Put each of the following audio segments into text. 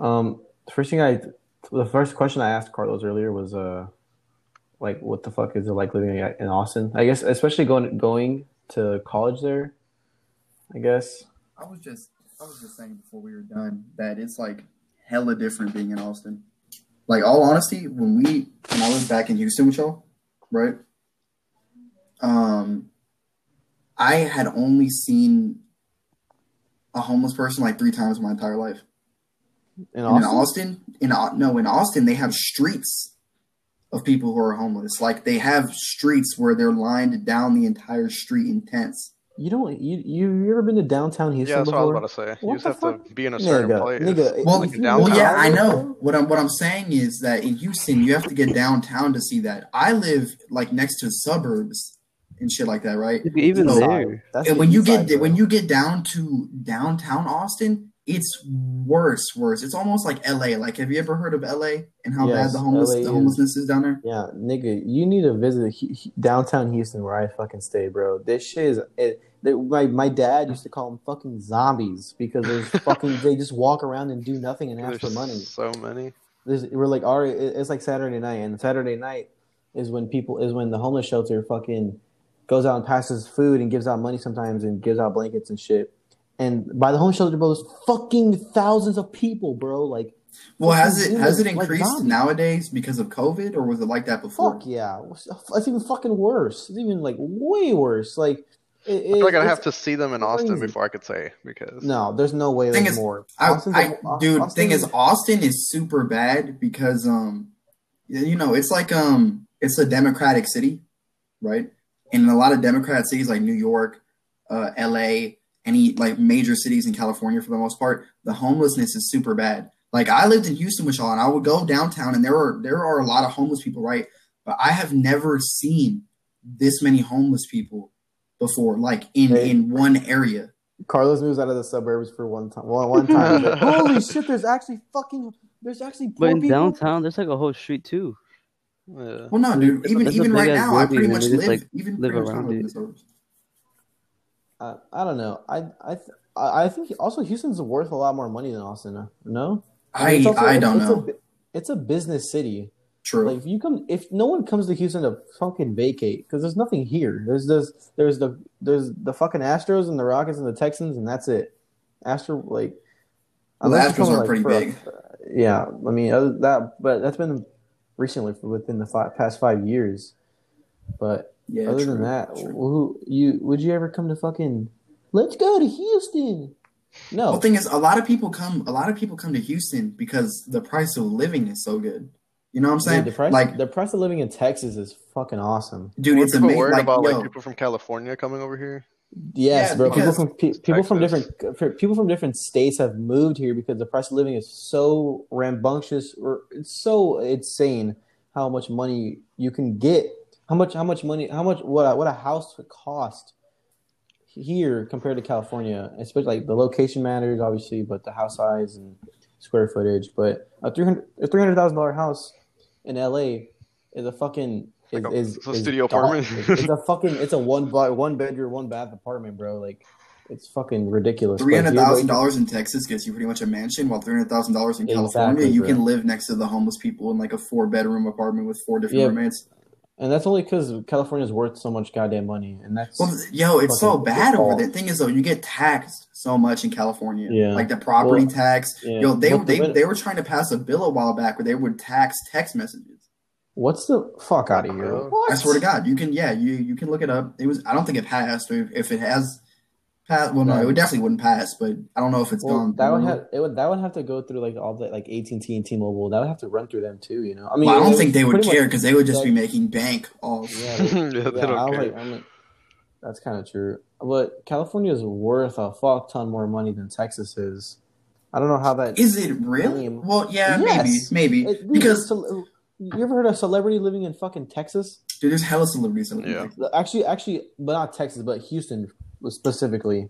Um, the first thing I, the first question I asked Carlos earlier was, uh, like, what the fuck is it like living in Austin? I guess, especially going going to college there. I guess. I was just, I was just saying before we were done that it's like hella different being in Austin. Like, all honesty, when we, when I was back in Houston with y'all, right? Um, I had only seen a homeless person like three times in my entire life. In Austin? in Austin, in no, in Austin, they have streets of people who are homeless. Like they have streets where they're lined down the entire street in tents. You don't you you, you ever been to downtown Houston Yeah, that's what I was about to say. What you just the have fuck? to be in a certain Nigga, place. nigga, Well, if you downtown. well, yeah, I know. What I'm what I'm saying is that in Houston, you have to get downtown to see that. I live like next to suburbs and shit like that, right? Even So- there, That's and when you get bro. when you get down to downtown Austin, it's worse, worse. It's almost like LA. Like, have you ever heard of LA and how Yes, bad the homeless LA the homelessness is down there? Yeah, nigga, you need to visit Hu- Hu- downtown Houston where I fucking stay, bro. This shit is. It, they, my my dad used to call them fucking zombies because there's fucking they just walk around and do nothing and ask for money. so many. There's, we're like, all right, it's like Saturday night, and Saturday night is when people is when the homeless shelter fucking goes out and passes food and gives out money sometimes and gives out blankets and shit. And by the home shelter, bro, there's fucking thousands of people, bro. Like, Well, has it has it increased zombies. nowadays because of COVID, or was it like that before? Fuck yeah, it's even fucking worse. It's even like way worse. Like, it, I feel like I'd have to see them in Austin crazy. before I could say because No, there's no way Thing there's is, more. I, Austin's I, a- dude, Austin thing is, Austin is super bad because um, you know, it's like um, it's a democratic city, right? And in a lot of democratic cities like New York, uh, L.A., any like major cities in California for the most part, the homelessness is super bad. Like I lived in Houston with y'all, and I would go downtown, and there are there are a lot of homeless people, right? But I have never seen this many homeless people before, like in Hey. in one area. Carlos moves out of the suburbs for one time. One, one time. He's Holy shit! There's actually fucking. There's actually but in people. downtown, there's like a whole street too. yeah. Well, no, dude. Even even right now, I pretty much live like, even live pretty much around now live in it. I, I don't know. I I th- I I think also Houston's worth a lot more money than Austin. uh, No, I it's also- I don't it's know. A, it's a business city. True. Like if you come, if no one comes to Houston to fucking vacate, because there's nothing here. There's this, there's the, there's the fucking Astros and the Rockets and the Texans, and that's it. Astro like, Well, the Astros are like, pretty for a- big. yeah, I mean other that, but that's been recently within the five, past five years. But yeah. other true, than that, true. who you would you ever come to fucking? Let's go to Houston. No, Well, the thing is, a lot of people come. A lot of people come to Houston because the price of living is so good. You know what I'm saying? Dude, the price, like, the price of living in Texas is fucking awesome. dude, Were it's amazing. worried Like, about yo, like people from California coming over here? Yes, Yeah, bro. People from pe- people from different people from different states have moved here because the price of living is so rambunctious or it's so insane how much money you can get. How much? How much money? How much? What? A, what a house would cost here compared to California? Especially like the location matters, obviously, but the house size and square footage. But a three hundred a three hundred thousand dollar house in LA is a fucking is, Like a- is, it's a is studio dog- apartment. It's a fucking it's a one bi- one bedroom one bath apartment, bro. Like it's fucking ridiculous. three But hundred here, thousand bro, dollars in Texas gets you pretty much a mansion, while three hundred thousand dollars in Exactly, California, you bro. can live next to the homeless people in like a four bedroom apartment with four different Yeah. roommates. And that's only because California is worth so much goddamn money, and that's Well, yo, it's so bad over there. Thing is, though, you get taxed so much in California. Yeah. Like the property Well, tax. yeah. Yo, they But the- they they were trying to pass a bill a while back where they would tax text messages. what's the fuck out of here? What? I swear to God, you can yeah, you you can look it up. It was I don't think it passed. If, if it has passed, well, no, No. it would definitely wouldn't pass. But I don't know if it's Well, gone. that would have it would that would have to go through like all the like AT and T and T Mobile. That would have to run through them too. You know, I mean, Well, I don't think they would care because they would just be making bank off. Yeah, yeah, they- they yeah, don't care. like, I that's kind of true. But California is worth a fuck ton more money than Texas is. I don't know how that Is it really? Damn. Well, yeah, Yes. maybe, maybe It- because cel- you ever heard of celebrity living in fucking Texas? dude, there's hella celebrities. in Yeah. Texas. Actually, actually, but not Texas, but Houston specifically.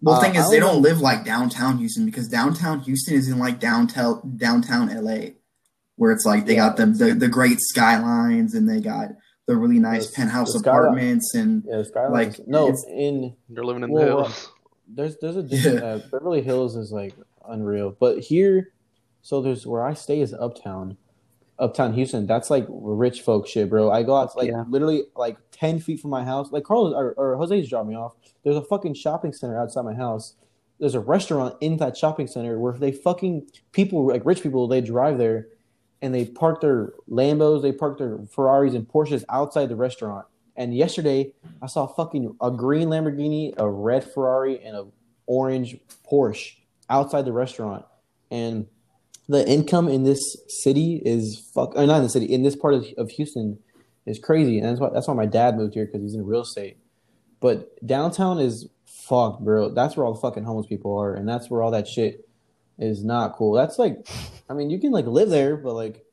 Well, the Uh, thing is, they don't don't know. live like downtown Houston because downtown Houston is in like downtown downtown LA, where it's like they Yeah, got the, the the great skylines and they got the really nice The- penthouse the skyline- apartments and Yeah, Skyline. Like, no, it's- in They're living in the Well, hills. there's there's a different, Yeah. uh, Beverly Hills is like unreal, but here So there's where I stay is uptown, uptown Houston. That's like rich folk shit, bro. I go out like Yeah. literally like ten feet from my house. Like Carlos or, or Jose's dropped me off. There's a fucking shopping center outside my house. There's a restaurant in that shopping center where they fucking people like rich people they drive there, and they park their Lambos, they park their Ferraris and Porsches outside the restaurant. And yesterday I saw fucking a green Lamborghini, a red Ferrari, and a orange Porsche outside the restaurant. And the income in this city is fuck. Or not in the city. In this part of, of Houston is crazy, and that's why that's why my dad moved here because he's in real estate. But downtown is fucked, bro. That's where all the fucking homeless people are, and that's where all that shit is not cool. That's like, I mean, you can like live there, but like,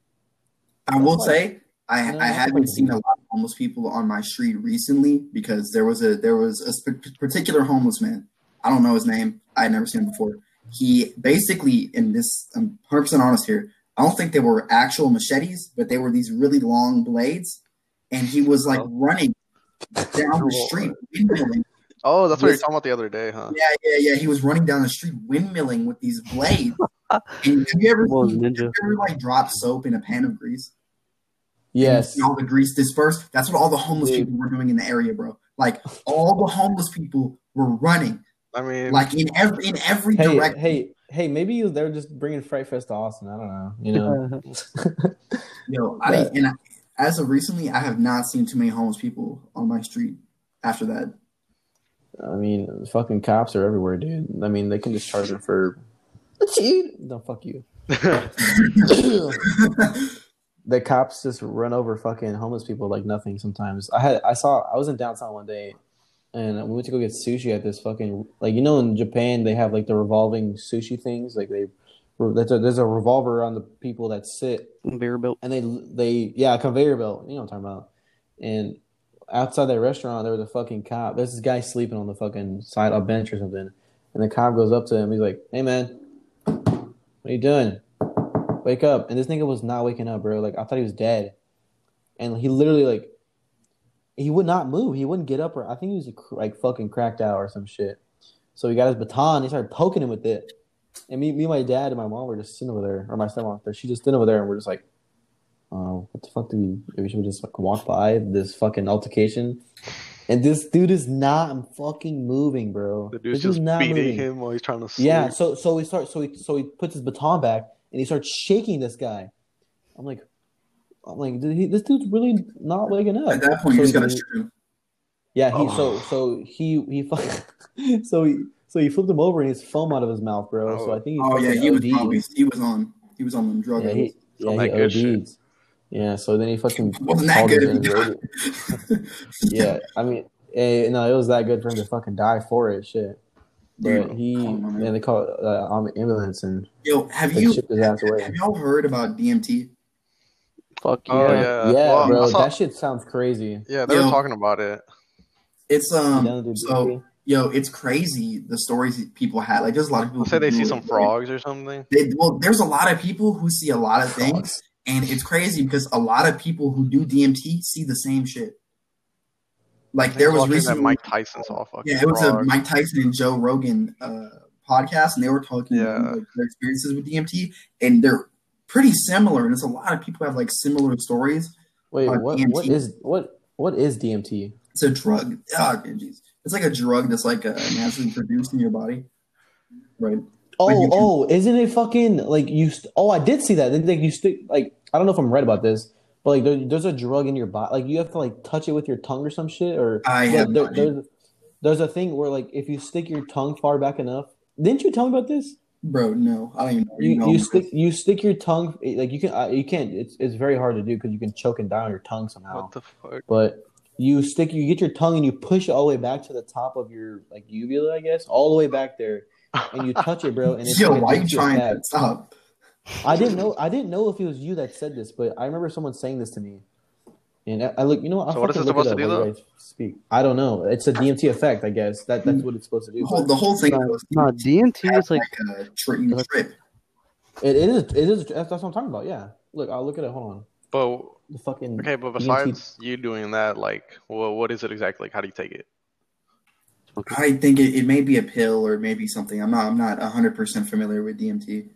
I will That's say I, I haven't like- seen a lot of homeless people on my street recently because there was a there was a sp- particular homeless man. I don't know his name. I had never seen him before. He basically, in this, I'm 100 percent honest here. I don't think they were actual machetes, but they were these really long blades, and he was like Oh. running down the street, windmilling. Oh, that's what you're talking about the other day, huh? Yeah, yeah, yeah. He was running down the street, windmilling with these blades. and have you ever, Well, seen, have you ever like drop soap in a pan of grease? yes, and all the grease dispersed. That's what all the homeless Dude. people were doing in the area, bro. Like all the homeless people were running, I mean, like in every in every hey, direction. hey, hey, maybe you- they're just bringing Fright Fest to Austin. I don't know, you know. Yo, I and I, as of recently, I have not seen too many homeless people on my street. After that, I mean, fucking cops are everywhere, dude. I mean, they can just charge them for. No, fuck you. the cops just run over fucking homeless people like nothing. Sometimes I had I saw I was in downtown one day, and we went to go get sushi at this fucking like you know in Japan they have like the revolving sushi things like they there's a, there's a revolver on the people that sit. Conveyor belt. And they they yeah a conveyor belt. You know what I'm talking about. And outside that restaurant there was a fucking cop. There's this guy sleeping on the fucking side of a bench or something. And the cop goes up to him. He's like hey man. What are you doing? Wake up. And this nigga was not waking up bro. Like I thought he was dead. And he literally like he would not move he wouldn't get up or I think he was like fucking cracked out or some shit so he got his baton he started poking him with it and me, me, my dad, and my mom were just sitting over there, or my stepmom. There, she just sitting over there, and we're just like, "Oh, what the fuck do we? Maybe should we just like walk by this fucking altercation?" And this dude is not fucking moving, bro. the This dude's dude's just not beating moving. him while he's trying to sleep. Yeah, so so he starts. so he so he puts his baton back, and he starts shaking this guy. I'm like, I'm like, dude, he, this dude's really not waking up. at that point, So you just gotta he- shoot him. yeah, he so Oh. so he he so he so he flipped him over and he's foam out of his mouth, bro. So I think he Oh yeah, he was OD'd. probably he was on he was on them drug. Yeah, he yeah he good shit. Yeah, so then he fucking wasn't that called good. his if he injured. got- Yeah, I mean, eh, no, it was that good for him to fucking die for it, shit. But Dude, he, I don't know, man. yeah, they called uh, ambulance and Yo, have you shipped his ass away. have y'all heard about DMT? Fuck yeah. Oh, yeah, yeah. yeah, Well, bro, saw- that shit sounds crazy. Yeah, they Yo. were talking about it. It's um down so DMT? yo, it's crazy the stories people had. Like there's a lot of people. Say they who see do some frogs or something. They, well, there's a lot of people who see a lot of things, and it's crazy because a lot of people who do DMT see the same shit. Like there was recently, Mike Tyson saw fucking yeah, it was a. Mike Tyson and Joe Rogan uh, podcast, and they were talking Yeah. about like, their experiences with DMT, and they're pretty similar. And it's a lot of people have like similar stories. Wait, what? DMT. What is what? What is DMT? It's a drug. Oh, geez. It's like a drug that's like uh, naturally produced in your body, right? Oh, Like oh, isn't it fucking like you? St- oh, I did see that. They Like you stick like I don't know if I'm right about this, but like there, there's a drug in your body. Like you have to like touch it with your tongue or some shit. Or I there- have there- there's there's a thing where like if you stick your tongue far back enough. Didn't you tell me about this? Bro, no, I don't even know. where You, know you this. stick you stick your tongue like you can uh, you can't. It's it's very hard to do because you can choke and die on your tongue somehow. What the fuck? But you stick, you get your tongue and you push it all the way back to the top of your like uvula, I guess, all the way back there, and you touch it, bro. And it's Yo, like a why you trying to stop? I didn't know. I didn't know if it was you that said this, but I remember someone saying this to me. And I, I look, you know, what? I'll So what is fucking it look supposed to do, while you Speak. I don't know. It's a DMT effect, I guess. That that's hmm. what it's supposed to do. The whole, the whole thing No, was no, DMT is like like a tri- you trip. It, it is. It is. That's, that's what I'm talking about. Yeah. Look, I'll look at it. Hold on. But The fucking. okay, but DMT besides you doing that, like, well, what is it exactly? Like, how do you take it? I think it, it may be a pill or maybe something. I'm not I'm not 100 percent familiar with DMT.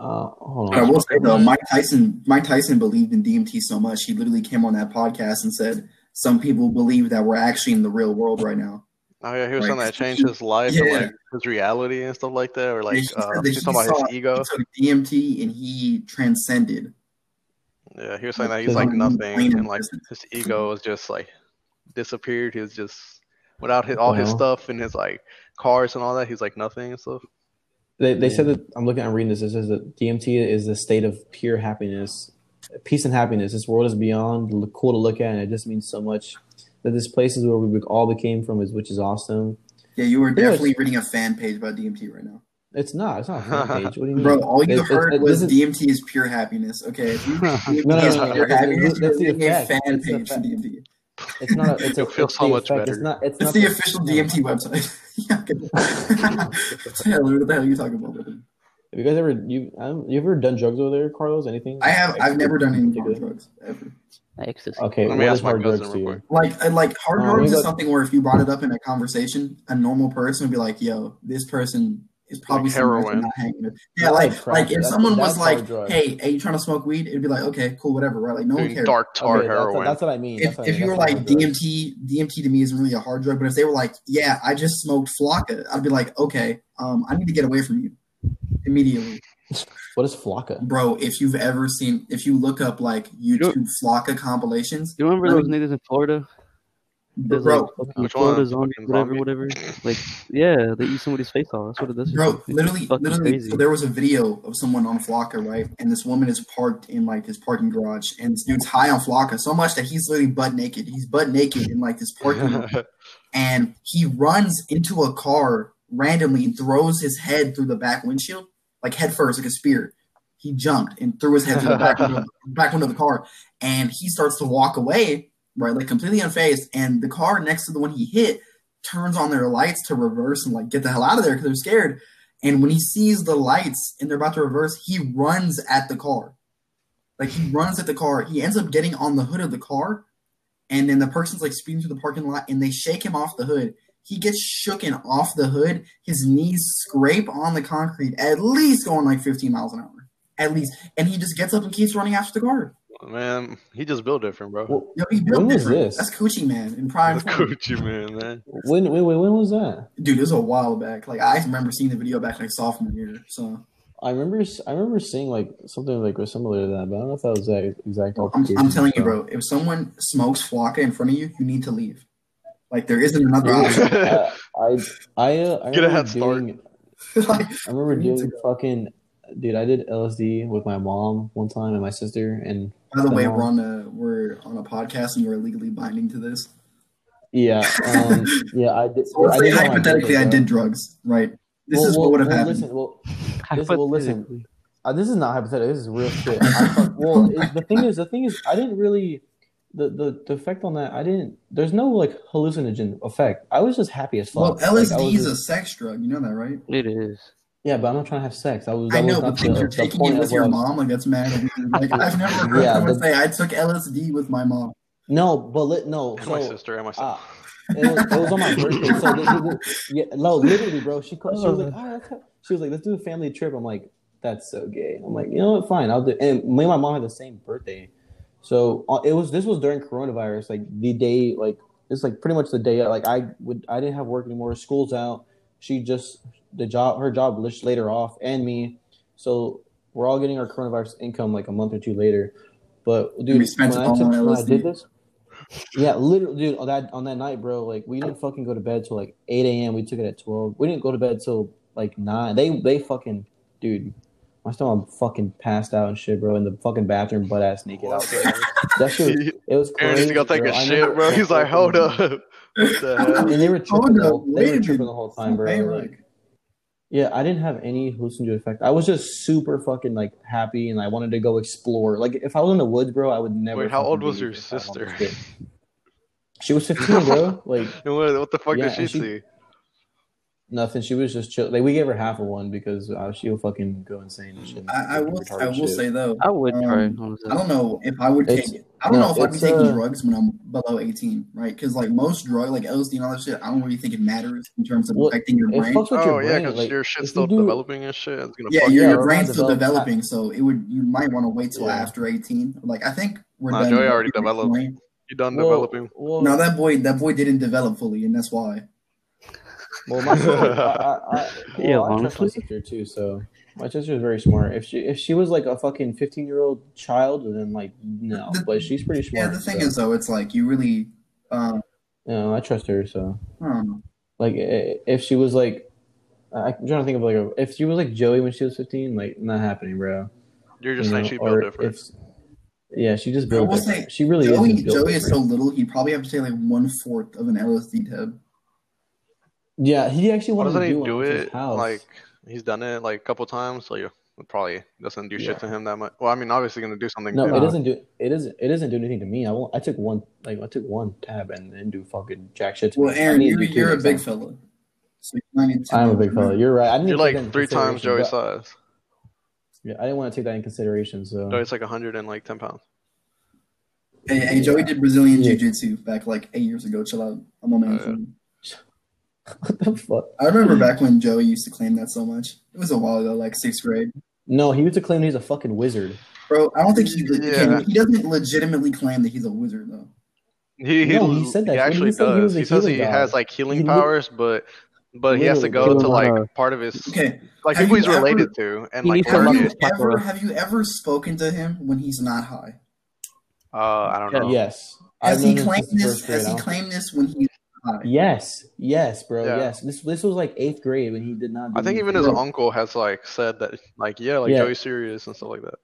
Uh, hold I will say though, Mike Tyson, Mike Tyson believed in DMT so much he literally came on that podcast and said some people believe that we're actually in the real world right now. Oh yeah, he was Like, saying that changed his life yeah. and like his reality and stuff like that, or like he uh, that he's talking about saw- his ego. He took DMT and he transcended. Yeah, he was saying that he's like nothing, and like his ego was just like disappeared. He was just without his, all his stuff and his like cars and all that. He's like nothing and stuff. They, they said that I'm looking. I'm reading this. It says that DMT is the state of pure happiness, peace and happiness. This world is beyond cool to look at, and it just means so much. That this place is where we all became from, is which is awesome. Yeah, you were Yeah, definitely reading a fan page about DMT right now. It's not. It's not a fan page. What do you mean, Bro, all you it's- heard it- was DMT is pure happiness. Okay, if you think DMT No, no, is no, no, pure that's- happiness, that's you're the making a effect. fan It's the page for effect. DMT. It's not. A, it's a. You'll feel it's so much effect. It's not. It's, It's not the official DMT website. yeah, okay. Taylor, what the hell are you talking about? Have you guys ever you um, you ever done drugs over there, Carlos? Anything? I have. I've never done any Particular? hard drugs ever. Ecstasy. Okay, Let me ask hard cousin drugs to you? Like, like hard Oh, drugs we is something where if you brought it up in a conversation, a normal person would be like, "Yo, this person is probably Like heroin. not hanging with." Yeah, like, like like if That's- someone was like, drug. "Hey, are you trying to smoke weed?" It'd be like, "Okay, cool, whatever." Right? Like no one cares. dark tar Okay, that's, heroin. that's what I mean. if, That's what if you were like. DMT, DMT to me isn't really a hard drug, but if they were like, yeah, I just smoked Flakka, I'd be like, okay, um, I need to get away from you immediately, What is flakka? bro. If you've ever seen, if you look up like YouTube Flakka compilations, You remember those niggas in Florida? There's bro, like fucking Which Florida one? zombies, Fucking whatever, whatever. Like, yeah, they eat somebody's face off. That's what it does. bro, literally, literally. crazy. So there was a video of someone on Flakka, right, and this woman is parked in like his parking garage, and this dude's high on Flakka so much that he's literally butt naked. He's butt naked in like this parking lot. and he runs into a car randomly and throws his head through the back windshield, like head first, like a spear. He jumped and threw his head through the back window, back window of the car, and he starts to walk away, right, like completely unfazed. And the car next to the one he hit turns on their lights to reverse and like get the hell out of there because they're scared. And when he sees the lights and they're about to reverse, he runs at the car. Like he runs at the car. He ends up getting on the hood of the car and then the person's like speeding through the parking lot and they shake him off the hood. He gets shooken off the hood. His knees scrape on the concrete, at least going like 15 miles an hour. At least. And he just gets up and keeps running after the car. Man, he just built different, bro. Well, Yo, he built When was this? That's Coochie Man in prime That's form. Gucci Mane, man. when, when, when, when was that? Dude, it was a while back. Like I remember seeing the video back like sophomore year. So I remember I remember seeing like something like similar to that, but I don't know if that was that exact. I'm, I'm telling you, bro. If someone smokes Flakka in front of you, you need to leave. Like there isn't another option. I I I, uh, I Get a remember head start. doing like, I remember doing fucking dude. I did LSD with my mom one time and my sister, and by the way, we're on a we're on a podcast and you're legally binding to this. yeah, um, yeah, I did. So I did it on my hypothetically, I did drugs. Right. This Well, is well, what would have well, happened. Listen, well, This- well, listen. Uh, this is not hypothetical. This is real shit. I fuck- well, it, the thing is, the thing is, I didn't really the, the the effect on that. I didn't. There's no like hallucinogen effect. I was just happy as fuck. Well, LSD was is a sex drug. You know that, right? It is. Yeah, but I'm not trying to have sex. I was. I That know, not but think the, you're the taking it with your was- mom. Like that's mad. Like I've never heard Yeah, someone the- say I took LSD with my mom. No, but li- no. And So my sister and myself. uh, it, was, it was on my birthday. So the, the, the- yeah, no, literally, bro. She called, she was like, oh, that's she was like, let's do a family trip. I'm like, that's so gay. I'm like, you know what? Fine, I'll do. And me and my mom had the same birthday, so uh, it was. This was during coronavirus, like the day, like it's like pretty much the day. Like I would, I didn't have work anymore. School's out. She just the job, her job lis- later off, and me. So we're all getting our coronavirus income like a month or two later. But dude, we spent when it I, took, when I did this, yeah, literally, dude. On that on that night, bro, like we didn't fucking go to bed till like eight a.m. We took it at twelve. We didn't go to bed till like nine. They they fucking, dude. My stomach fucking passed out and shit, bro. In the fucking bathroom, butt ass naked out there. That shit, was, it was Aaron crazy. needs to take bro. a I shit, bro. He's like, hold up. What the hell? And they were tripping. Hold the up, whole, they were tripping the whole time, bro. Like, Rick. Yeah, I didn't have any hallucinogen effect. I was just super fucking like happy, and I wanted to go explore. Like if I was in the woods, bro, I would never. Wait, how old was your if I wanted sister? She was fifteen, bro. Like what, what the fuck Yeah, did she, she- see? Nothing. She was just chill. Like we gave her half of one because uh, she'll fucking go insane and shit. I, I will. I will shit. say though, I would um, try. I don't know if I would It's- take. I don't no, know if I'd be taking uh, drugs when I'm below 18, right? Because like most drug, like LSD and all that shit, I don't really think it matters in terms of Well, affecting your brain. fucks Oh your yeah, because like, your if shit's you still do- developing and shit. It's gonna Yeah, fuck your, you your brain's still not developed. developing, so it would. You might want to wait till Yeah. after 18. Like I think we're Nah, done. Joey already developing developed. You done well, developing. Well, No, that boy, that boy didn't develop fully, and that's why. Well, my sister, I, I, I, Yeah, I trust my sister too. So my sister is very smart. If she if she was like a fucking fifteen year old child, then like no, The- but she's pretty smart. Yeah, the thing so, is though, it's like you really. Um, you know, I trust her. So I like, if she was like, I'm trying to think of like, a, if she was like Joey when she was fifteen, like not happening, bro. You're You just saying know, she built different. if- yeah, she just I built will different. say, she really Joey, is. built Joey is so little, he'd probably have to take like one fourth of an LSD tab. Yeah, he actually Why wanted doesn't to he do, do his it? house. Like he's done it like a couple times, so you it probably doesn't do Yeah. shit to him that much. Well, I mean, obviously gonna do something. No, too. it doesn't do it doesn't it doesn't do anything to me. I won't. I took one like I took one tab and didn't do fucking jack shit to Well, me. I Aaron, you're, you're a big time. fella. So you need I am a big fella. You're right. I didn't You're take that in like three times consideration, Joey's size. Yeah, I didn't want to take that in consideration. So Joey's like 100 and like 10 pounds. Hey, hey, Joey did Brazilian Yeah. jiu-jitsu back like eight years ago. Chill out. I'm on man. Oh, yeah. What the fuck? I remember back when Joey used to claim that so much. It was a while ago, like sixth grade. No, he used to claim he's a fucking wizard. Bro, I don't think he Yeah. okay, he doesn't legitimately claim that he's a wizard though. He he, No, he said that. he actually he say? He does. He, says he healing has like healing He powers, but but he has to go to like on part of his Okay. like Have people he's ever- related to and He like Have you ever have you ever spoken to him when he's not high? Uh, I don't Yeah. know. Yes, Has I've he claimed this? first. Has he claimed this when he's high? Yes, yes, bro. Yeah. Yes, this this was like eighth grade when he did not. Do I think even anything. his uncle has like said that like yeah, like Yeah. Joey's serious and stuff like that.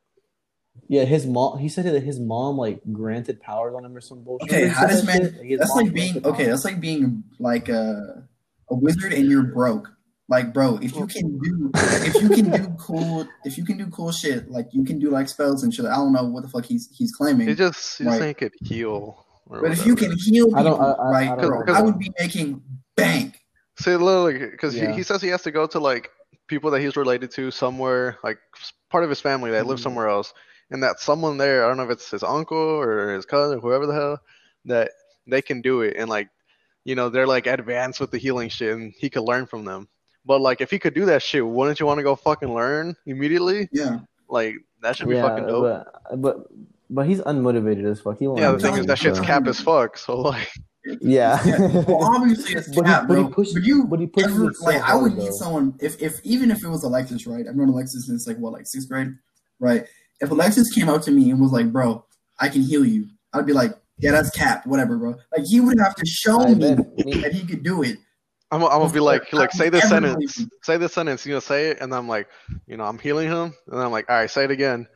Yeah, his mom. He said that his mom like granted powers on him or some bullshit. Okay, how does man? shit? His That's like being okay. powers. That's like being like a a wizard and you're broke. Like, bro, if you can do if you can do cool if you can do cool shit, like you can do like spells and shit. I don't know what the fuck he's he's claiming. He just he Right. just saying he could heal. Or but if you can heal people, I don't- I- I- right? I don't know. I would be making bank. See, literally, because Yeah. he, he says he has to go to like people that he's related to somewhere, like part of his family that lives Mhm. somewhere else, and that someone there, I don't know if it's his uncle or his cousin, or whoever the hell, that they can do it, and like, you know, they're like advanced with the healing shit, and he could learn from them. But like, if he could do that shit, wouldn't you want to go fucking learn immediately? Yeah. Like, that should be yeah, fucking dope. but but but he's unmotivated as fuck. He won't yeah, the thing is that shit's so- cap as fuck. So like, Yeah. Well, obviously it's But he- cap, but he bro. pushes- but you but he pushes ever, so like I would need someone if if even if it was Alexis, right? I've known Alexis since like what, like sixth grade, right? If Alexis came up to me and was like, "Bro, I can heal you," I'd be like, "Yeah, that's cap, whatever, bro." Like he would have to show I me bet. That he could do it. I'm, I'm gonna be like, like, say this Everybody- sentence, say this sentence, you know, say it, and I'm like, you know, I'm healing him, and I'm like, all right, say it again.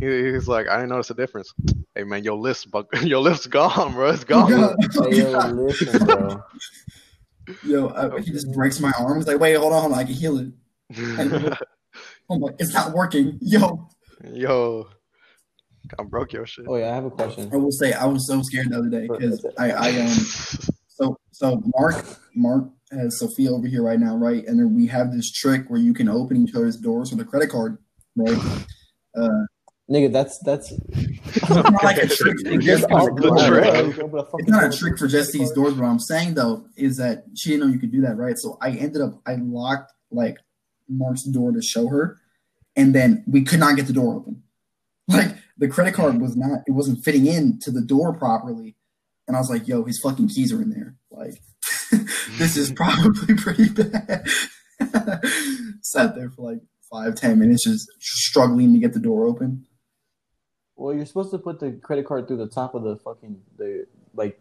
He, he's like, I didn't notice a difference. Hey man, your lips, bu- your lips gone, bro. It's gone. Hey, yo, listen, bro. Yo, uh, he just breaks my arm. He's like, "Wait, hold on, hold on, I can heal it." I'm like, "It's not working." Yo, Yo, I broke your shit. Oh yeah, I have a question. I will say, I was so scared the other day because I, I um. So so Mark Mark has Sophia over here right now, right? And then we have this trick where you can open each other's doors with a credit card, right? Uh, Nigga, that's that's. it's not like a trick. For It's just all- bro, trick. bro, you open a fucking it's not a trick for just these doors. What I'm saying though is that she didn't know you could do that, right? So I ended up I locked like Mark's door to show her, and then we could not get the door open. Like the credit card mm. was not it wasn't fitting in to the door properly, and I was like, "Yo, his fucking keys are in there." Like this is probably pretty bad. Sat there for like five ten minutes just struggling to get the door open. Well, you're supposed to put the credit card through the top of the fucking the like,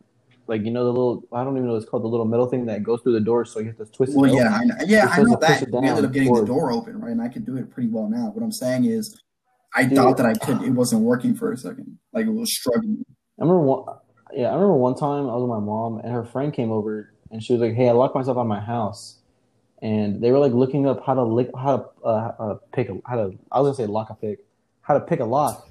like you know the little I don't even know what it's called the little metal thing that goes through the door, so you have to twist Well, it. yeah, open. I know, yeah, I know supposed to push that. We ended up getting the door open, right? And I could do it pretty well now. What I'm saying is, I Dude. thought that I could. It wasn't working for a second. Like it was struggling. I remember one. Yeah, I remember one time I was with my mom and her friend came over and she was like, "Hey, I locked myself out of my house," and they were like looking up how to lick, how to uh, uh, pick, a, how to. I was gonna say lock a pick, how to pick a lock,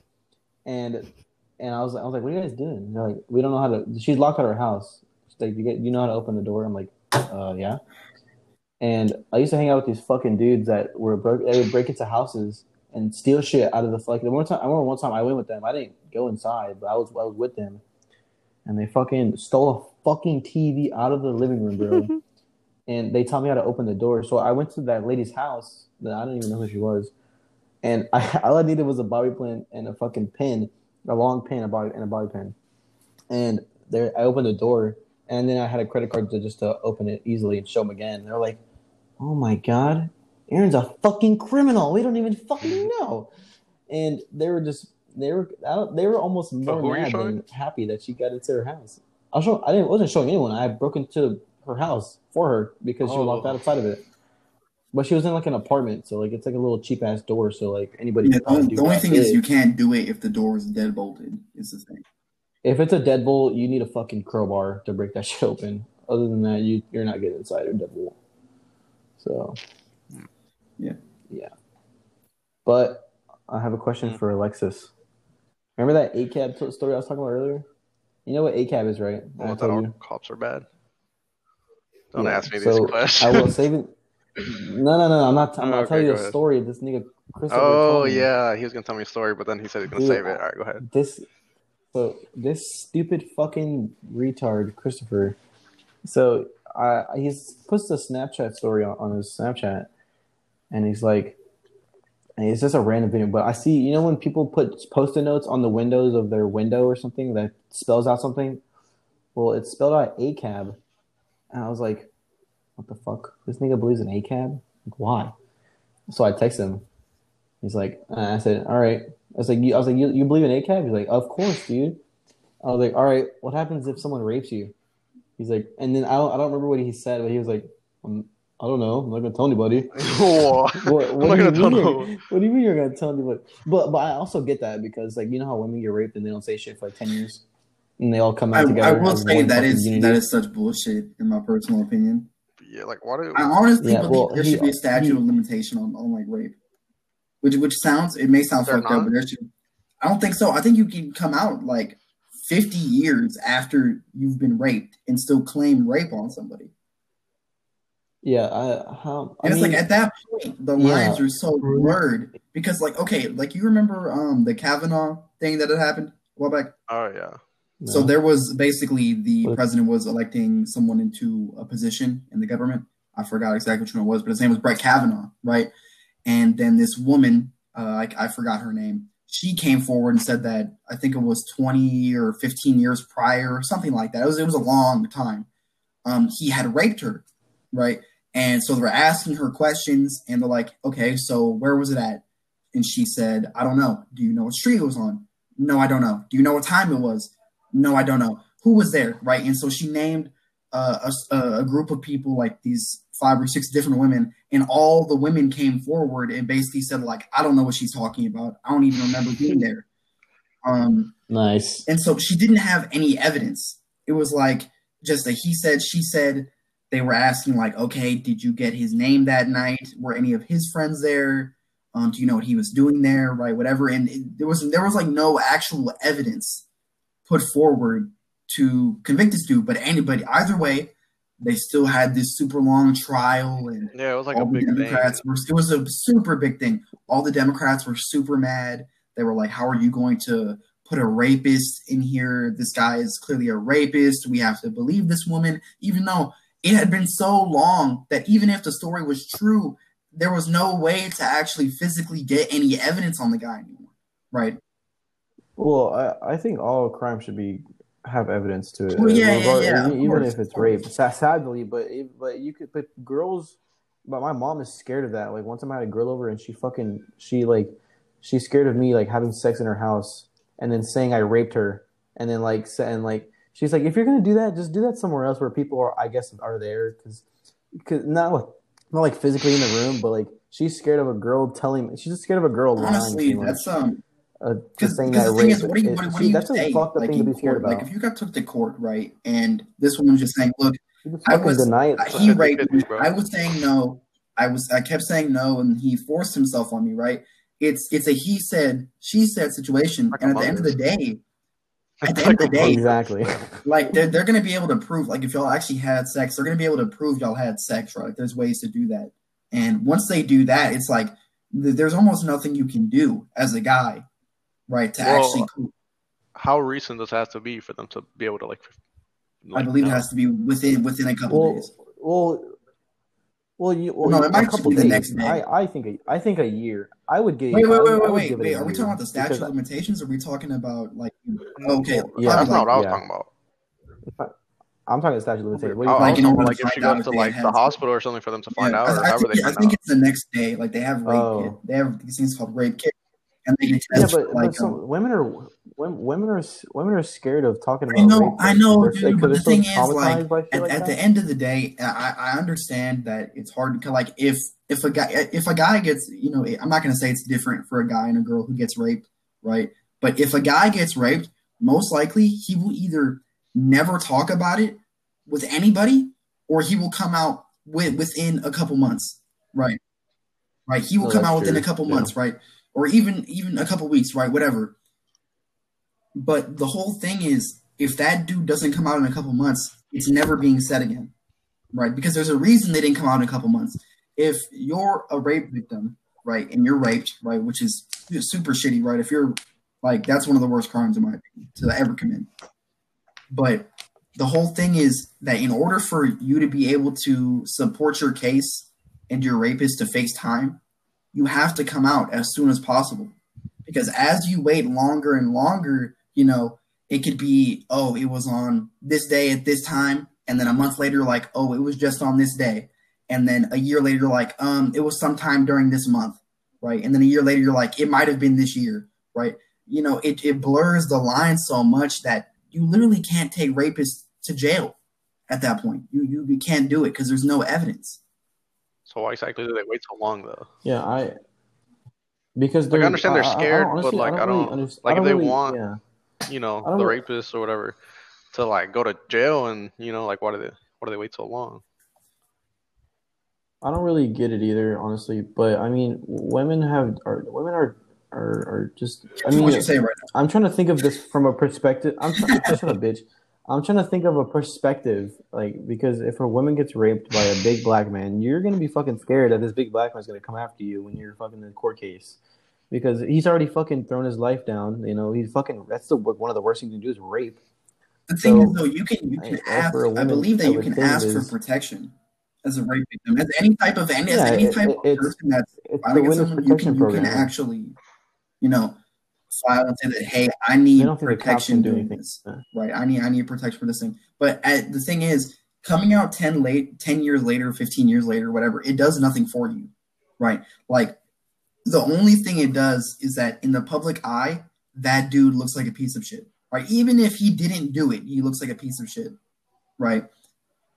and and I was I was like, "What are you guys doing?" And they're like, "We don't know how to." She's locked out of her house. She's like, "You get, you know how to open the door?" I'm like, "Uh, yeah." And I used to hang out with these fucking dudes that were broke. They would break into houses and steal shit out of the fucking. One time, I remember one time I went with them. I didn't go inside, but I was I was with them, and they fucking stole a fucking TV out of the living room, bro. and they taught me how to open the door. So I went to that lady's house. That I don't even know who she was, and I, all I needed was a bobby pin and a fucking pin, a long pin, a bobby and a bobby pin. And there, I opened the door, and then I had a credit card to just to open it easily and show them again. They're like, "Oh my god, Aaron's a fucking criminal. We don't even fucking know." And they were just they were I don't, they were almost more mad than happy that she got into her house. I show, I didn't wasn't showing anyone. I broke into her house for her because she was locked Oh. outside of it. But she was in like an apartment, so like it's like a little cheap ass door. So like anybody. Yeah, could the, the do only thing is big. you can't do it if the door is dead bolted. Is the thing. If it's a deadbolt, you need a fucking crowbar to break that shit open. Other than that, you you're not getting inside a deadbolt. So, Yeah. yeah. But I have a question for Alexis. Remember that ACAB t- story I was talking about earlier? You know what ACAB is, right? I Well, that told all you. cops are bad. Don't Yeah, ask me these so questions. I will save it. No, no, no. I'm not. I'm not oh, Okay, telling you a ahead. story of this nigga. Christopher oh yeah, he was gonna tell me a story, but then he said he's gonna Dude, save it. All right, go ahead. this so this stupid fucking retard Christopher. So I he's puts a Snapchat story on, on his Snapchat, and he's like, and it's just a random video. But I see, you know, when people put post-it notes on the windows of their window or something that spells out something. Well, it's spelled out ACAB, and I was like, what the fuck? This nigga believes in ACAB? Like, why? So I text him. He's like, uh, I said, all right. I was like, you, I was like, you, you believe in ACAB? He's like, of course, dude. I was like, all right. What happens if someone rapes you? He's like, and then I don't, I don't remember what he said, but he was like, um, I don't know. I'm not gonna tell anybody. Whoa. What, I'm what not do you gonna tell mean no you're- What do you mean you're gonna tell anybody? But but I also get that because like you know how women get raped and they don't say shit for like ten years, and they all come out I together. I will as say one that fucking is unity. that is such bullshit in my personal opinion. Yeah, like why do I honestly Yeah, believe well, there he- should be a statute he- of limitation on, on like rape, which which sounds it may sound fucked up, but there should. I don't think so. I think you can come out like fifty years after you've been raped and still claim rape on somebody. Yeah, I how I And it's mean, like at that point the yeah. lines are so blurred because like okay, like you remember um the Kavanaugh thing that had happened a while back. Oh yeah. So there was basically the What- president was electing someone into a position in the government. I forgot exactly which one it was, but his name was Brett Kavanaugh, right? And then this woman, uh, I, I forgot her name. She came forward and said that I think it was 20 or 15 years prior, or something like that. It was it was a long time. Um, he had raped her, right? And so they were asking her questions, and they're like, "Okay, so where was it at?" And she said, "I don't know. Do you know what street it was on? No, I don't know. Do you know what time it was? No, I don't know. Who was there? Right. And so she named uh, a, a group of people, like these five or six different women, and all the women came forward and basically said, like, I don't know what she's talking about. I don't even remember being there. Um, nice. and so she didn't have any evidence. It was like just a he said, she said. They were asking, like, okay, did you get his name that night? Were any of his friends there? Um, do you know what he was doing there? Right, whatever. And it, there was there was like no actual evidence put forward to convict this dude. But anybody, either way, they still had this super long trial, and Yeah, it was like a all the big thing. Were. It was a super big thing. All the Democrats were super mad. They were like, "How are you going to put a rapist in here? This guy is clearly a rapist. We have to believe this woman, even though it had been so long that even if the story was true, there was no way to actually physically get any evidence on the guy anymore." Right? Well, I, I think all crime should be have evidence to it. Well, yeah, yeah, yeah, even course, if it's rape. Sadly, but it, but you could but girls. But my mom is scared of that. Like one time I had a girl over and she fucking she like she's scared of me like having sex in her house and then saying I raped her and then like and like she's like if you're gonna do that just do that somewhere else where people are I guess are there because because not like- not like physically in the room but like she's scared of a girl telling she's just scared of a girl lying Honestly, like, that's um. Uh, Because just saying the thing is, what do you, what, what she- do you that's say? a fucked up like, thing to be scared court? about. Like, if you got took to court, right, and this woman was just saying, "Look, just I was- deny it. He 50-50, raped me. I was saying no. I was. I kept saying no, and he forced himself on me. Right? It's it's a he said she said situation, Like and at the end of the day, at the end of the day, exactly. like they're they're gonna be able to prove like if y'all actually had sex, they're gonna be able to prove y'all had sex, right? There's ways to do that, and once they do that, it's like there's almost nothing you can do as a guy, right? To Well, actually, How recent does it have to be for them to be able to like? I like, believe it has to be within within a couple Well, days. well, well, you, well, No, it a might couple be the days. next day. I, I think, a, I think a year. I would give. Wait, wait, wait, wait, wait, wait. a Are we talking about the statute because of limitations? Or are we talking about like okay? Yeah, That's probably not what I was yeah. talking about. I'm talking about statute of limitations. What I, are I you was Like, talking to like if she find out goes to like the hospital or something for them to find Yeah, out, or I, I think, they I find think out. it's the next day. Like they have rape Oh. kit. They have these things called rape kit, and they can Yeah, but, like but um, women are women, are women are scared of talking about. I know, I know, dude. But the thing is, like, at, like at the end of the day, I, I understand that it's hard because, like, if if a guy if a guy gets, you know, I'm not gonna say it's different for a guy and a girl who gets raped, right? But if a guy gets raped, most likely he will either never talk about it with anybody, or he will come out with, within a couple months, right? Right, he will No, come that's out within a couple Yeah. months, right? Or even even a couple weeks, right? Whatever. But the whole thing is, if that dude doesn't come out in a couple months, it's never being said again, right? Because there's a reason they didn't come out in a couple months. If you're a rape victim, right, and you're raped, right, which is super shitty, right? If you're like, that's one of the worst crimes in my opinion to ever commit. But the whole thing is that in order for you to be able to support your case and your rapist to face time, you have to come out as soon as possible. Because as you wait longer and longer, you know, it could be, oh, it was on this day at this time. And then a month later, like, oh, it was just on this day. And then a year later, like, um, it was sometime during this month, right? And then a year later, you're like, it might have been this year, right? You know, it, it blurs the line so much that you literally can't take rapists to jail at that point. You you, you can't do it because there's no evidence. So why exactly do they wait so long though? Yeah, I because Like, I they're, understand they're I- I- I scared, honestly- but, like, I really don't- like, I if don't they really- want- yeah. You know, the know. rapist or whatever, to like go to jail and you know, like why do they why do they wait so long? I don't really get it either, honestly. But I mean, women have are women are are, are just. I mean, what you say right now? I'm trying to think of this from a perspective. I'm trying, shut up, bitch. I'm trying to think of a perspective, like because if a woman gets raped by a big black man, you're gonna be fucking scared that this big black man's gonna come after you when you're fucking in a court case, because he's already fucking thrown his life down. You know, he's fucking. That's the one of the worst things you can do is rape. The thing So, is, though, you can you can I- ask. a I woman, believe that I you can think ask for protection as a rape victim, as any type of any, as any type it- of person that's It's the filing against women's someone, you protection can you can actually, you know, file and say that, hey, I need don't think the cops protection do doing this, right? I need I need protection for this thing. But at, the thing is, coming out ten late, ten years later, fifteen years later, whatever, it does nothing for you, right? Like the only thing it does is that in the public eye, that dude looks like a piece of shit, right? Even if he didn't do it, he looks like a piece of shit, right?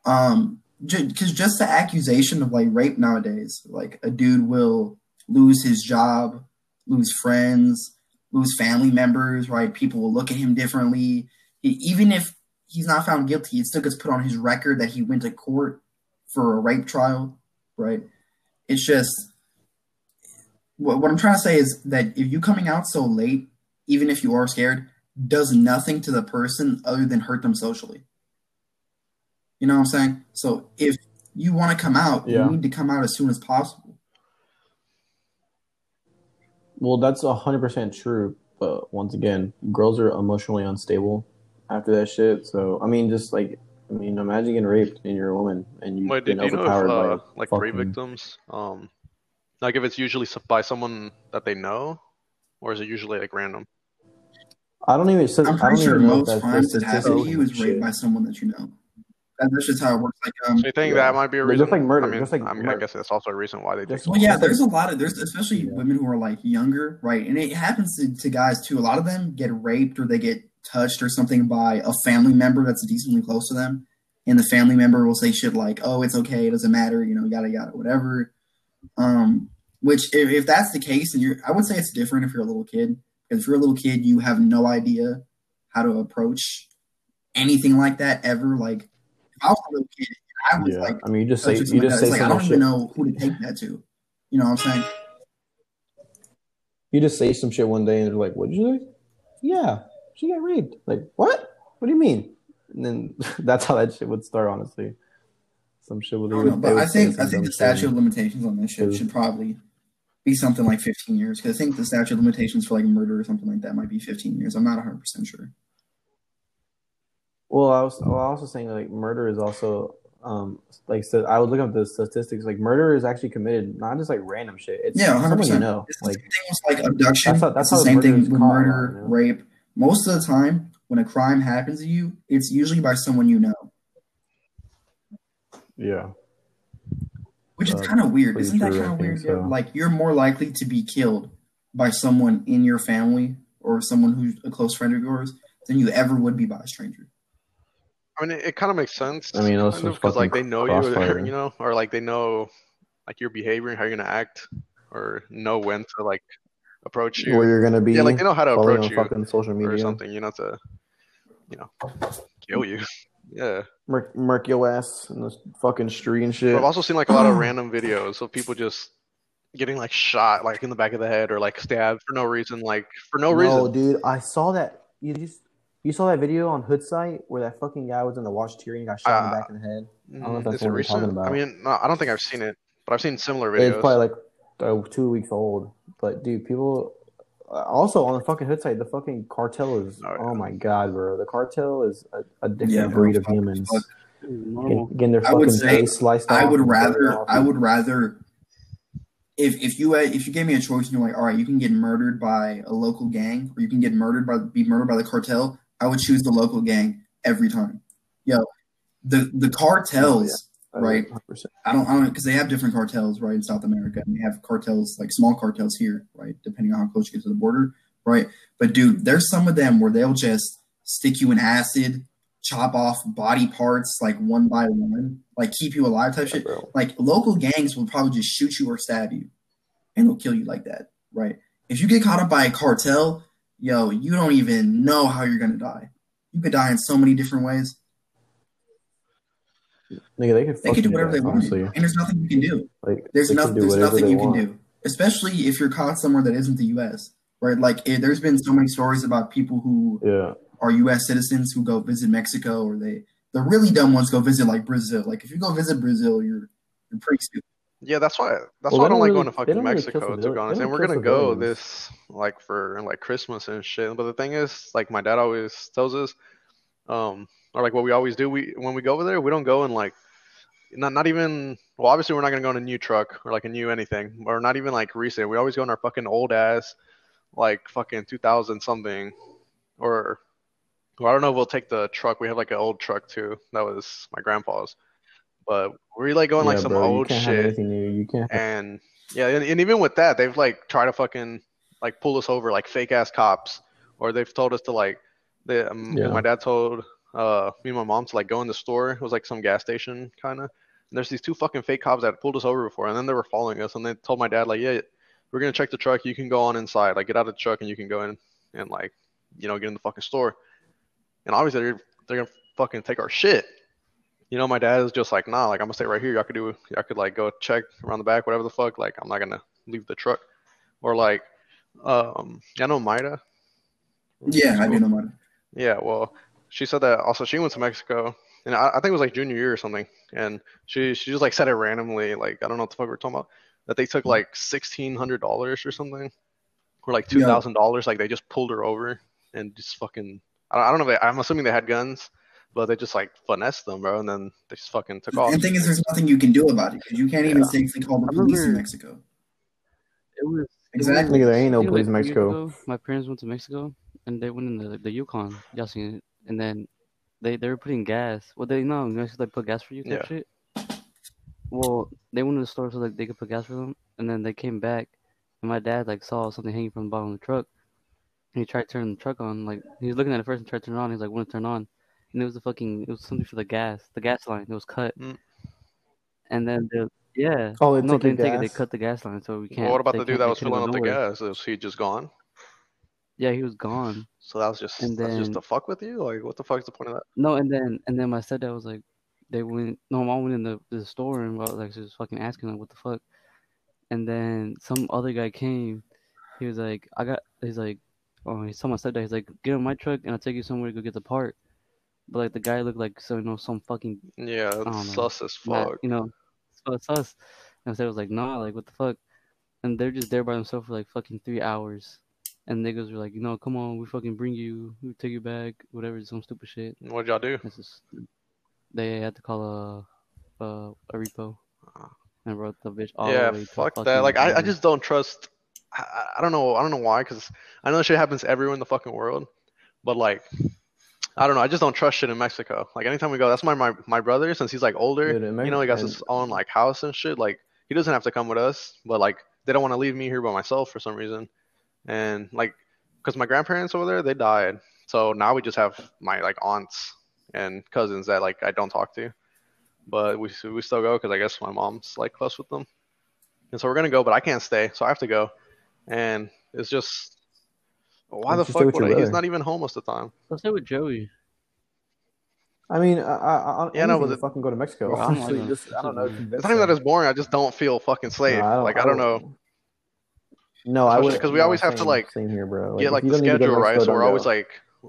Um, because just the accusation of like rape nowadays, like a dude will lose his job, lose friends, lose family members, right? People will look at him differently. E- Even if he's not found guilty, it still gets put on his record that he went to court for a rape trial, right? It's just what, what I'm trying to say is that if you coming out so late, even if you are scared, does nothing to the person other than hurt them socially. You know what I'm saying? So if you want to come out, Yeah. you need to come out as soon as possible. Well, that's hundred percent true. But once again, girls are emotionally unstable after that shit. So I mean, just like I mean, imagine getting raped and you're a woman and you've Wait, been did you know if uh, a like rape victims, um, like if it's usually by someone that they know, or is it usually like random? I don't even. I'm I pretty don't sure even know if most that's crimes the that happen to statistic you is raped by someone that you know. That- That's just how it works. Like, um, So you think yeah. that might be a reason? just like murder, I mean, just like I, mean, I guess that's also a reason why they Just- take. Well, yeah, there's a lot of there's especially Yeah. women who are like younger, right? And it happens to, to guys too. A lot of them get raped or they get touched or something by a family member that's decently close to them, and the family member will say shit like, "Oh, it's okay, it doesn't matter," you know, yada yada, whatever. Um, which if, if that's the case, and you're, I would say it's different if you're a little kid. Because if you're a little kid, you have no idea how to approach anything like that ever. Like, if I was a little kid, I was Yeah, like, I mean, you just say you just say like, I don't shit. even know who to take that to. You know what I'm saying? You just say some shit one day and they're like, "What'd you say?" Yeah, she got raped. Like what? What do you mean? And then that's how that shit would start. Honestly, some shit would. I know, but I think I think the statute of limitations on this shit should probably be something like 15 years. Because I think the statute of limitations for like murder or something like that might be 15 years. I'm not 100 percent sure. Well, I was, well, I was also saying like murder is also um like so I was looking at the statistics. Like murder is actually committed, not just like random shit. It's Yeah, 100. someone you know. It's the Like same thing with like abduction. That's how- that's it's the same thing with caught, murder, you know? rape. Most of the time, when a crime happens to you, it's usually by someone you know, yeah, which is Uh, kind of weird. Isn't that kind of weird? so. Like you're more likely to be killed by someone in your family or someone who's a close friend of yours than you ever would be by a stranger. I mean, it, it kind of makes sense. I mean, also because like they know you, or, crossfire. you know, or like they know like your behavior and how you're gonna act, or know when to like approach you. where you're gonna be. yeah, like they know how to following approach on you fucking social media or something, you know, to you know, kill you. Yeah. Murk, murk your ass in the fucking street and But shit. I've also seen like a lot of random videos of people just getting like shot like in the back of the head or like stabbed for no reason, like for no reason. Oh, dude, I saw that. You just you saw that video on Hood site where that fucking guy was in the watch tier and got shot in the Uh, back of the head. don't know if Mm, that's Is the it one you're talking recent? I mean, no, I don't think I've seen it, but I've seen similar videos. It's probably like uh, two weeks old. But dude, people uh, also on the fucking Hood site, the fucking cartel is. Oh, Oh, my god, bro! The cartel is a, a different Yeah, breed of humans. fuck. Normal. Getting, getting their fucking say face sliced I would rather. I would rather if if you had, if you gave me a choice and you're like, all right, you can get murdered by a local gang or you can get murdered by be murdered by the cartel, I would choose the local gang every time. Yo, the the cartels, right? 100%. I don't I don't because they have different cartels, right, in South America. And they have cartels like small cartels here, right, depending on how close you get to the border, right? But dude, there's some of them where they'll just stick you in acid, chop off body parts like one by one, like keep you alive type shit. Like local gangs will probably just shoot you or stab you, and they'll kill you like that, right? If you get caught up by a cartel, yo, you don't even know how you're gonna die. You could die in so many different ways. Nigga, they could They could do whatever they want, honestly. and there's nothing you can do. Like There's nothing. do There's nothing you can do, especially if you're caught somewhere that isn't the U.S. Right? Like, it, there's been so many stories about people who Yeah, are U.S. citizens who go visit Mexico, or they the really dumb ones go visit like Brazil. Like, if you go visit Brazil, you're you're pretty stupid. Yeah, that's why. That's Well, why I don't like really- going to fucking don't really Mexico. To be honest, and we're gonna go this like for like Christmas and shit. But the thing is, like my dad always tells us, um, or like what we always do. We when we go over there, we don't go in like not not even. Well, obviously we're not gonna go in a new truck or like a new anything, or not even like recent. We always go in our fucking old ass, like fucking 2000 something, or. Well, I don't know if we'll take the truck. We have like an old truck too. That was my grandpa's. But we're like going like some bro, old you can't have shit. You can't. And yeah, and, and even with that, they've like tried to fucking like pull us over like fake ass cops, or they've told us to like, they, um, Yeah. my dad told uh me and my mom to like go in the store. It was like some gas station kind of. And there's these two fucking fake cops that pulled us over before, and then they were following us, and they told my dad like, yeah, we're gonna check the truck. You can go on inside, like get out of the truck, and you can go in and like, you know, get in the fucking store. And obviously they're they're gonna fucking take our shit. You know, my dad is just like, nah, like I'm gonna stay right here. Y'all could do, y'all could like go check around the back, whatever the fuck. Like I'm not gonna leave the truck. Or like, um, I know Maida. Yeah, I do know it. Yeah, well, she said that also she went to Mexico, and I, I think it was like junior year or something, and she she just like said it randomly, like I don't know what the fuck we we're talking about, that they took like sixteen hundred dollars or something, or like two thousand dollars, like they just pulled her over and just fucking, I don't, I don't know, if they, I'm assuming they had guns, but they just like finessed them, bro, and then they just fucking took off. And the thing is, there's nothing you can do about it because you can't even Yeah. safely call the I police in Mexico. It was Exactly. Nigga, there ain't no police in like, three Mexico. ago, my parents went to Mexico and they went in the the Yukon. Y'all seen it? And then they they were putting gas. Well, they know in Mexico they put gas for you. Type Yeah. Shit. Well, they went to the store so like they could put gas for them, and then they came back, and my dad like saw something hanging from the bottom of the truck, and he tried turning the truck on. Like he was looking at it first and tried to turn it on. He's like, "Want to turn on?" And it was the fucking it was something for the gas, the gas line. It was cut. Mm. And then the yeah. Oh, they no, they didn't take it. They cut the gas line, so we can't. Well, what about the dude that was filling up the gas? Is he just gone? Yeah, he was gone. So that was just And that's just then- to fuck with you? Like, what the fuck is the point of that? No, and then and then my stepdad was like, they went. No, my mom went in the, the store and I was like, she was fucking asking like, what the fuck. And then some other guy came. He was like, I got. He's like, oh, he's telling my stepdad, he's like, get in my truck and I'll take you somewhere to go get the part. But like the guy looked like so you know some fucking Yeah, don't it's know. sus as fuck. you know. It's. And so I was like, nah, like what the fuck? And they're just there by themselves for like fucking three hours. And niggas were like, you know, come on, we fucking bring you, we take you back, whatever, some stupid shit. What'd y'all do? Is, they had to call a a, a repo and wrote the bitch all Ah. yeah, the way to fuck that. Like, I, I just don't trust. I, I- I don't know. I don't know why, because I know shit happens everywhere in the fucking world. But like, I don't know. I just don't trust shit in Mexico. Like, anytime we go, that's why my my brother, since he's like older, Dude, you know, he got his own like house and shit. Like, he doesn't have to come with us, but like, they don't want to leave me here by myself for some reason. And like, because my grandparents over there, they died. So now we just have my like aunts and cousins that like I don't talk to. But we we still go because I guess my mom's like close with them. And so we're gonna go, but I can't stay, so I have to go. And it's just why Why the don't you stay fuck with would your I? He's not even home most of the time. Let's stay with Joey. I mean, I, I, I Yeah, no, anything but to the- fucking go to Mexico. Bro, I don't like honestly, that. just I don't know. It's not even that it's boring. I just don't feel fucking safe. No, like I don't know. No, I Especially would 'cause we always have to, like, same here, bro. get like the don't need to go to schedule right, so we're don't always like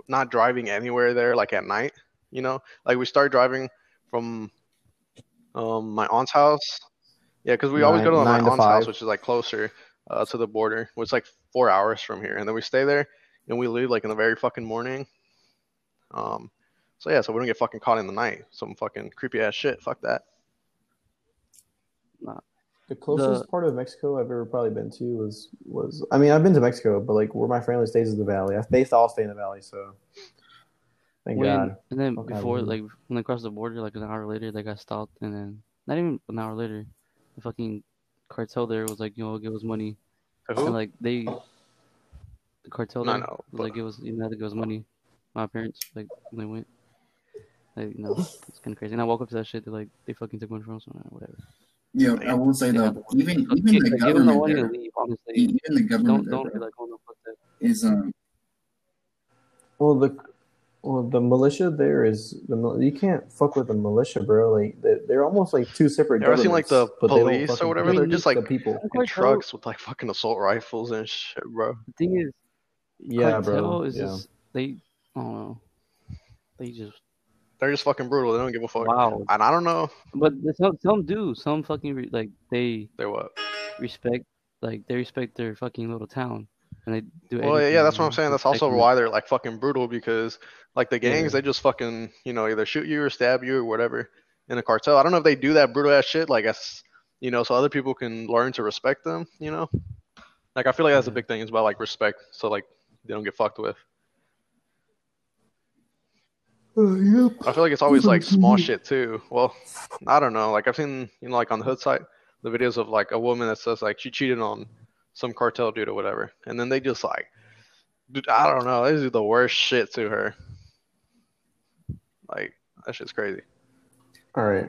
not driving anywhere there like at night. You know, like we start driving from um my aunt's house. Yeah, because we always go to my nine to aunt's house, which is like closer uh, to the border. Which is like four hours from here, and then we stay there, and we leave like in the very fucking morning. Um, so yeah, so we don't get fucking caught in the night. Some fucking creepy ass shit. Fuck that. The closest The- part of Mexico I've ever probably been to was was I mean I've been to Mexico, but like where my family stays is the valley. I, they all stay in the valley, so thank When, God. and then Fuck before, Halloween. like when they crossed the border, like an hour later, they got stopped, and then not even an hour later, the fucking cartel there was like, you know, give us money, To and like they, the cartel I there know, was like, it was you know, had to give us money. My parents like when they went, like you know, it's kind of crazy. And I woke up to that shit. They like they fucking took money from us, or whatever. Yeah, I will say Yeah. though, even even give- the like, give them the government money to there, leave. Honestly, even the government don't there, don't be like, oh no, fuck that. is um Well, the well the militia there is the mil- you can't fuck with the militia, bro. Like they, they're almost like two separate. You ever seen, like, the governments, but they don't police or whatever? They're just, the like, people. In cartel- trucks with like fucking assault rifles and shit, bro. The thing is, Yeah, bro. is yeah. just they, I don't know, they just They're just fucking brutal. They don't give a fuck. wow. And I don't know. But some some do. Some fucking re- like they They what? respect like they respect their fucking little town and they do. Well, yeah, that's what I'm saying. That's also protect them. why they're like fucking brutal because like the gangs, Yeah. they just fucking you know either shoot you or stab you or whatever. In a cartel, I don't know if they do that brutal ass shit. Like, as you know, so other people can learn to respect them. You know, like I feel like that's a big thing. It's about like respect, so like they don't get fucked with. Uh, yep. I feel like it's always like small shit too. Well, I don't know. Like I've seen, you know, like on the hood site, the videos of like a woman that says like she cheated on some cartel dude or whatever, and then they just like, dude, I don't know. They do the worst shit to her. Like that shit's crazy. All right.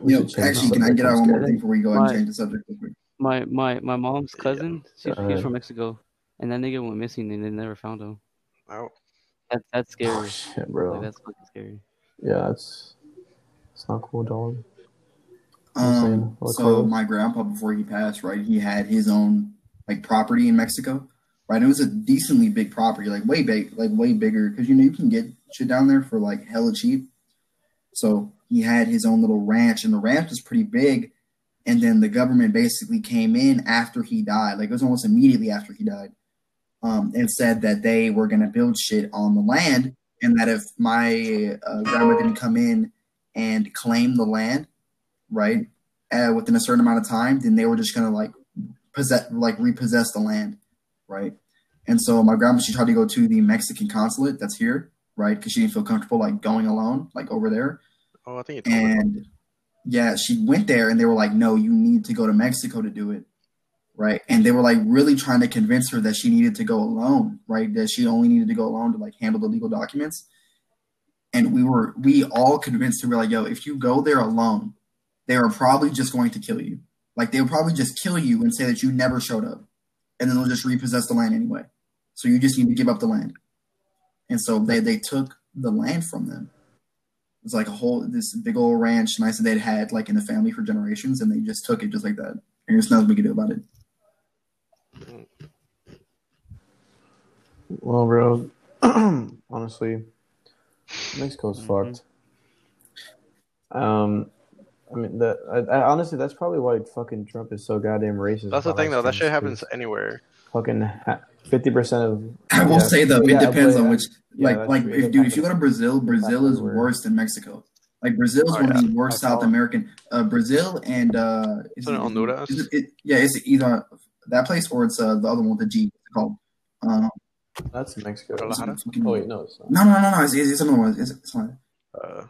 We Yo, actually, can I get out one more thing before we go ahead and My- change the subject? My my my mom's cousin, she's, Go he's from Mexico, and that nigga went missing and they never found him. Oh, That that's oh, scary. Oh, shit, Like bro. that's fucking scary. Yeah, it's it's not cool, dog. Um, so my grandpa, before he passed, right, he had his own like property in Mexico, right? It was a decently big property, like way big, like way bigger, because you know you can get shit down there for like hella cheap. So he had his own little ranch, and the ranch was pretty big. And then the government basically came in after he died, like it was almost immediately after he died, um, and said that they were going to build shit on the land, and that if my uh, grandma didn't come in and claim the land, right, uh, within a certain amount of time, then they were just gonna like possess, like repossess the land, right? And so my grandma, she tried to go to the Mexican consulate that's here, right, because she didn't feel comfortable like going alone, like over there. oh, I think me. And yeah, she went there, and they were like, "No, you need to go to Mexico to do it." Right, and they were like really trying to convince her that she needed to go alone, right? That she only needed to go alone to like handle the legal documents. And we were, we all convinced her, we're like, yo, if you go there alone, they are probably just going to kill you. Like they'll probably just kill you and say that you never showed up, and then they'll just repossess the land anyway. So you just need to give up the land. And so they they took the land from them. It was like a whole this big old ranch, nice that they'd had like in the family for generations, and they just took it just like that. And there's nothing we could do about it. Well, bro, honestly, Mexico's Mhm. fucked. Um, I mean, that I, I, honestly, that's probably why fucking Trump is so goddamn racist. That's the thing, though. That shit happens anywhere. Fucking fifty percent of. I will yeah. say though, it Yeah, depends but, on which. yeah, like, like if dude, if you go to Brazil, Brazil is everywhere. worse than Mexico. Like Brazil is Oh, one of the worst I South it. American. Uh, Brazil and uh, is it Honduras? is it- it- yeah, it's either that place or it's uh, the other one with the G. Called? Um, That's Mexico. Guadalajara? Oh wait, no, it's not. no, no, no, no. It's, it's, it's another one. It's, it's not. Uh,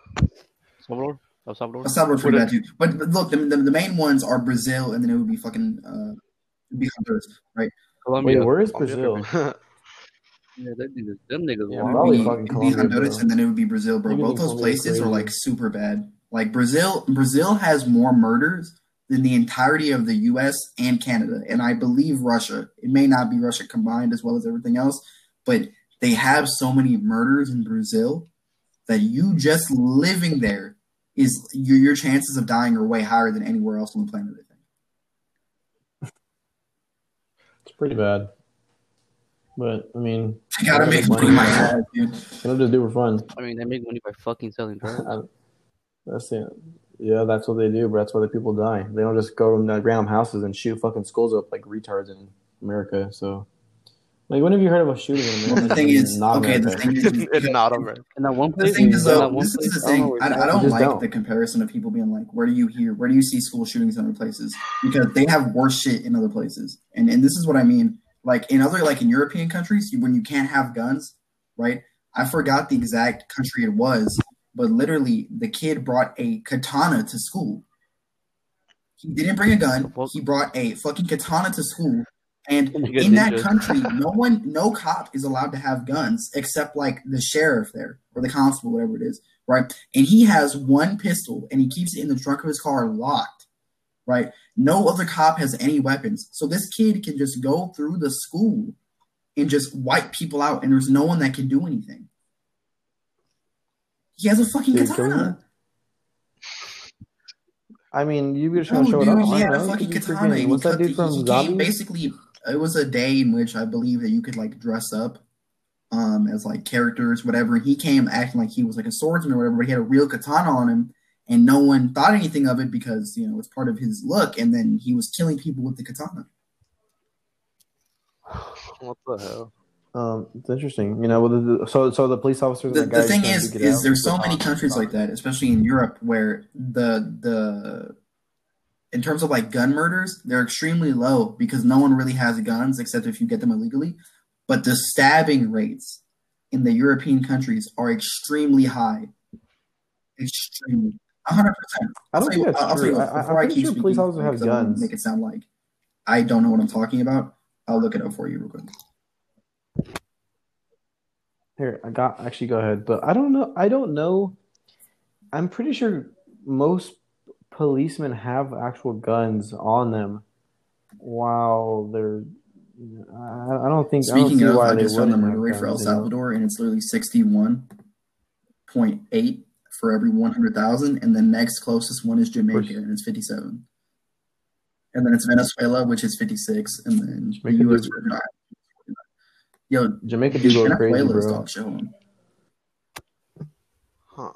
Salvador? El Salvador? El Salvador's pretty Would bad too. But, but look, the, the, the main ones are Brazil, and then it would be fucking uh, it'd be Honduras, right? Colombia. Wait, where is Colombia, Brazil? different. Yeah, them niggas, them niggas Yeah, It would probably fucking it'd be Colombia, Honduras, bro. and then it would be Brazil, bro. Maybe Both those Colombia places are like super bad. Like Brazil, Brazil has more murders than the entirety of the U.S. and Canada, and I believe Russia. It may not be Russia combined as well as everything else, but they have so many murders in Brazil that you just living there is your your chances of dying are way higher than anywhere else on the planet. I think. It's pretty bad. But I mean, You gotta make money, my ass, dude. they don't just do for fun. I mean, they make money by fucking selling drugs. That's it. Yeah, that's what they do, but that's why the people die. They don't just go to the random houses and shoot fucking skulls up like retards in America. So, like, when have you heard of a shooting in Well, the thing is, Not okay, the America. thing is, it's not America. And that one The place, thing is, though, one this is place, the oh, I don't thing. I, I don't like don't. the comparison of people being like, "Where do you hear? Where do you see school shootings in other places?" Because they have worse shit in other places, and and this is what I mean. Like in other, like in European countries, when you can't have guns, right? I forgot the exact country it was, but literally, the kid brought a katana to school. He didn't bring a gun. He brought a fucking katana to school, and in that ninja. country, no one, no cop is allowed to have guns except like the sheriff there or the constable, whatever it is, right? And he has one pistol and he keeps it in the trunk of his car locked, right? No other cop has any weapons, so this kid can just go through the school and just wipe people out, and there's no one that can do anything. He has a fucking katana. I mean, you just to show dude, it off. he I don't a know. fucking You could be katana. What's that dude from he Zombies? Basically, it was a day in which I believe that you could like dress up um as like characters, whatever. And he came acting like he was like a swordsman or whatever, but he had a real katana on him, and no one thought anything of it because you know it's part of his look. And then he was killing people with the katana. What the hell? Um, it's interesting. You know, the, the- so so the police officers. The, and the guy thing is, is out there's so many countries like that, especially in Europe, where the the in terms of like gun murders, they're extremely low because no one really has guns except if you get them illegally. But the stabbing rates in the European countries are extremely high. Extremely, hundred percent. I don't I'll think that's I'll true. you I, I, before keep sure police speaking, officers have guns. Make it sound like I don't know what I'm talking about. I'll look it up for you real quick. Here, I got actually go ahead, but I don't know. I don't know. I'm pretty sure most policemen have actual guns on them while they're. I, I don't think. I Speaking don't of, why I they just found the wouldn't murder rate for El guns, you know? Salvador, and it's literally sixty-one point eight for every one hundred thousand, and the next closest one is Jamaica, and it's fifty-seven. And then it's Venezuela, which is fifty-six, and then Jamaica the U.S. do- Virgin Islands. Yo, Jamaica do dude, go crazy, Venezuela is bro. dog shit. Huh.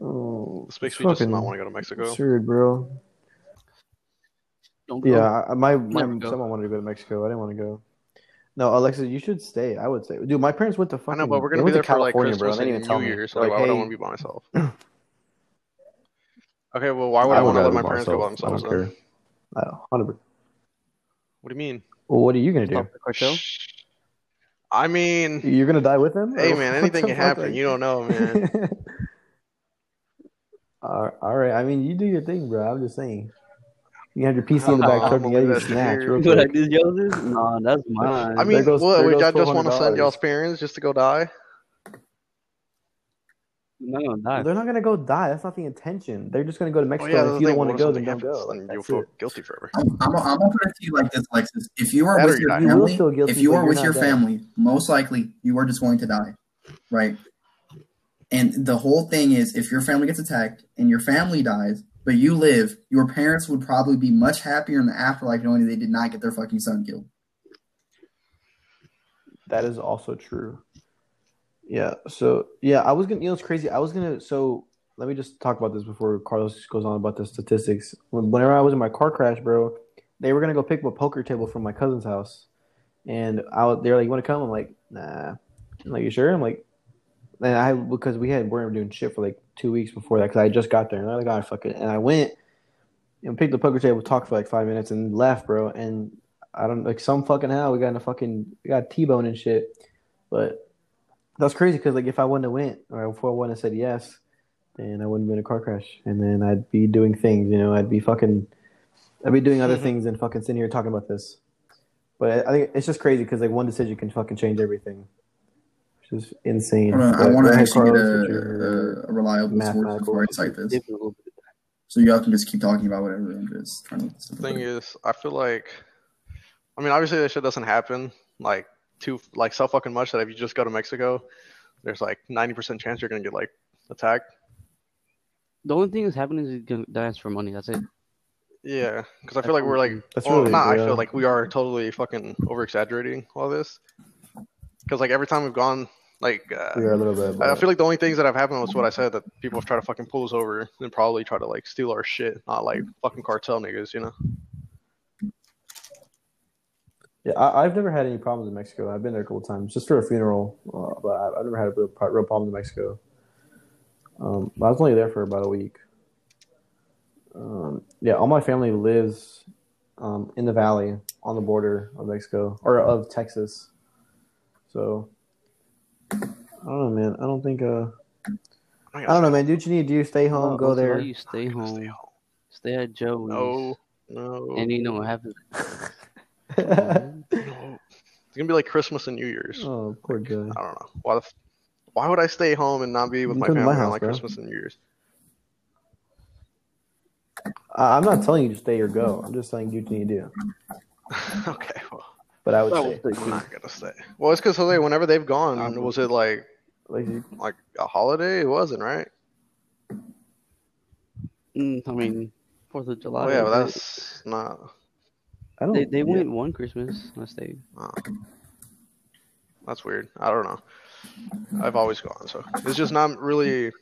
Oh, This makes it's me just not want to go to Mexico. absurd, bro. Don't go. Yeah, my, my Never go. someone wanted to go to Mexico. I didn't want to go. No, Alexa, you should stay. I would say, Dude, my parents went to I fucking. know, but we're gonna be went there to for like California, bro. They didn't even tell New me. Year, so They're like, why would I hey, want to be by myself? okay, well, why would I, would want to let my be parents go by myself. themselves? I don't Then? care. 100%. What do you mean? Well, what are you gonna do? Stop the. I mean, You're gonna die with them? hey man, anything can happen. like- You don't know, man. all all right. I mean, you do your thing, bro. I'm just saying. You have your PC in the back I'm cooking. gonna You leave your that snacks here. real What I quick. did, Joseph? Nah, that's mine. I mean, goes- what? Would y'all just want to send y'all's parents just to go die? I'm not. They're not gonna go die. That's not the intention. They're just gonna go to Oh Mexico. yeah, and if you don't want to go, then don't go. Like, you'll feel it. guilty forever. I'm, I'm, I'm gonna put it to you like this, Lexus. If you are That with your not. You family, guilty, if you are with your dead. family, most likely you are just going to die, right? And the whole thing is, if your family gets attacked and your family dies, but you live, your parents would probably be much happier in the afterlife knowing they did not get their fucking son killed. That is also true. Yeah. So yeah, I was gonna. You know, it's crazy. I was gonna. So let me just talk about this before Carlos goes on about the statistics. Whenever I was in my car crash, bro, they were gonna go pick up a poker table from my cousin's house, and I they're like, "You want to come?" I'm like, "Nah." I'm like, "You sure?" I'm like, and I because we had weren't doing shit for like two weeks before that because I just got there and I like, "God, fuck it," and I went and picked the poker table, talked for like five minutes, and left, bro. And I don't like some fucking how we got in a fucking we got T bone and shit, but that's crazy because like if I wouldn't have went or if I wouldn't have said yes, then I wouldn't have been in a car crash, and then I'd be doing things, you know, I'd be fucking, I'd be doing other Mhm. things and fucking sitting here talking about this. But I think it's just crazy because like one decision can fucking change everything, which is insane. Hold I want to ahead, actually get Carlos, with your- a, a, a reliable source before I cite this. Different a little bit. So y'all can just keep talking about whatever I'm just trying to. The thing is, I feel like, I mean, obviously that shit doesn't happen like too like so fucking much that if you just go to Mexico, there's like 90% chance you're gonna get like attacked. The only thing that's happening is you can dance for money. That's it. Yeah, because I feel like we're like, That's well, really- not. I feel like we are totally fucking over exaggerating all this. Because like every time we've gone, like, uh, are a little bit. I I feel like the only things that have happened was what I said that people have tried to fucking pull us over and probably try to like steal our shit, not like fucking cartel niggas, you know. Yeah, I, I've never had any problems in Mexico. I've been there a couple times just for a funeral, uh, but I, I've never had a real, real problem in Mexico. Um, but I was only there for about a week. Um, yeah, all my family lives um, in the valley on the border of Mexico or of Texas. So I don't know, man. I don't think. Uh, I don't know, man. Do what you need to do. Stay home. Well, go there. You stay Stay home. home. Stay at Joe's. No, no, And you know what happens. no. It's gonna be like Christmas and New Year's. oh, poor guy. I don't know. Why the f- why would I stay home and not be with You my family my on like bro. Christmas and New Year's? I, I'm not telling you to stay or go. I'm just saying do what you need to do. okay, well, But I would Well, say, I'm not gonna stay. Well, it's because Jose, whenever they've gone, Um, was it like like, like a holiday? It wasn't, right? Mm, I mean, Fourth of July. Oh yeah, but they- that's not. I don't. They they yeah. went one Christmas. I stayed. Uh, that's weird. I don't know. I've always gone, so it's just not really.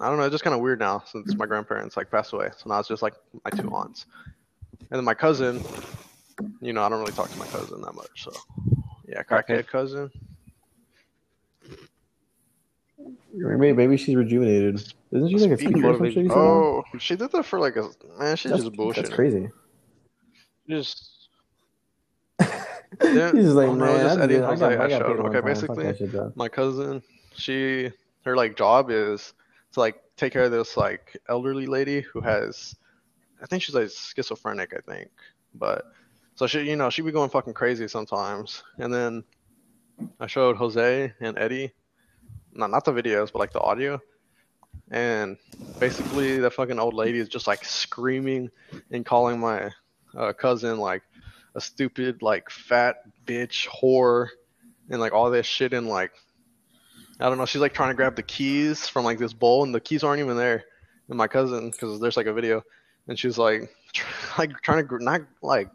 I don't know. It's just kind of weird now since my grandparents like passed away. So now it's just like my two aunts, and then my cousin. You know, I don't really talk to my cousin that much. So yeah, crackhead cousin. Maybe, maybe she's rejuvenated. Isn't she like a Speaking or of some shit? motiva- you said, man? oh, she did that for like a man. She's that's, just bullshit. That's crazy. Just Yeah, He's just like, oh, no, man, just I, Eddie did, I Jose, got, I I showed. Okay, basically, that shit, though. my cousin she her like job is to like take care of this like elderly lady who has i think she's like schizophrenic i think but so she you know she'd be going fucking crazy sometimes and then i showed jose and eddie not not the videos but like the audio and basically the fucking old lady is just like screaming and calling my uh, cousin like a stupid like fat bitch whore and like all this shit and like I don't know. She's like trying to grab the keys from like this bowl, and the keys aren't even there. And my cousin, because there's like a video, and she's like, like trying to gr- not like,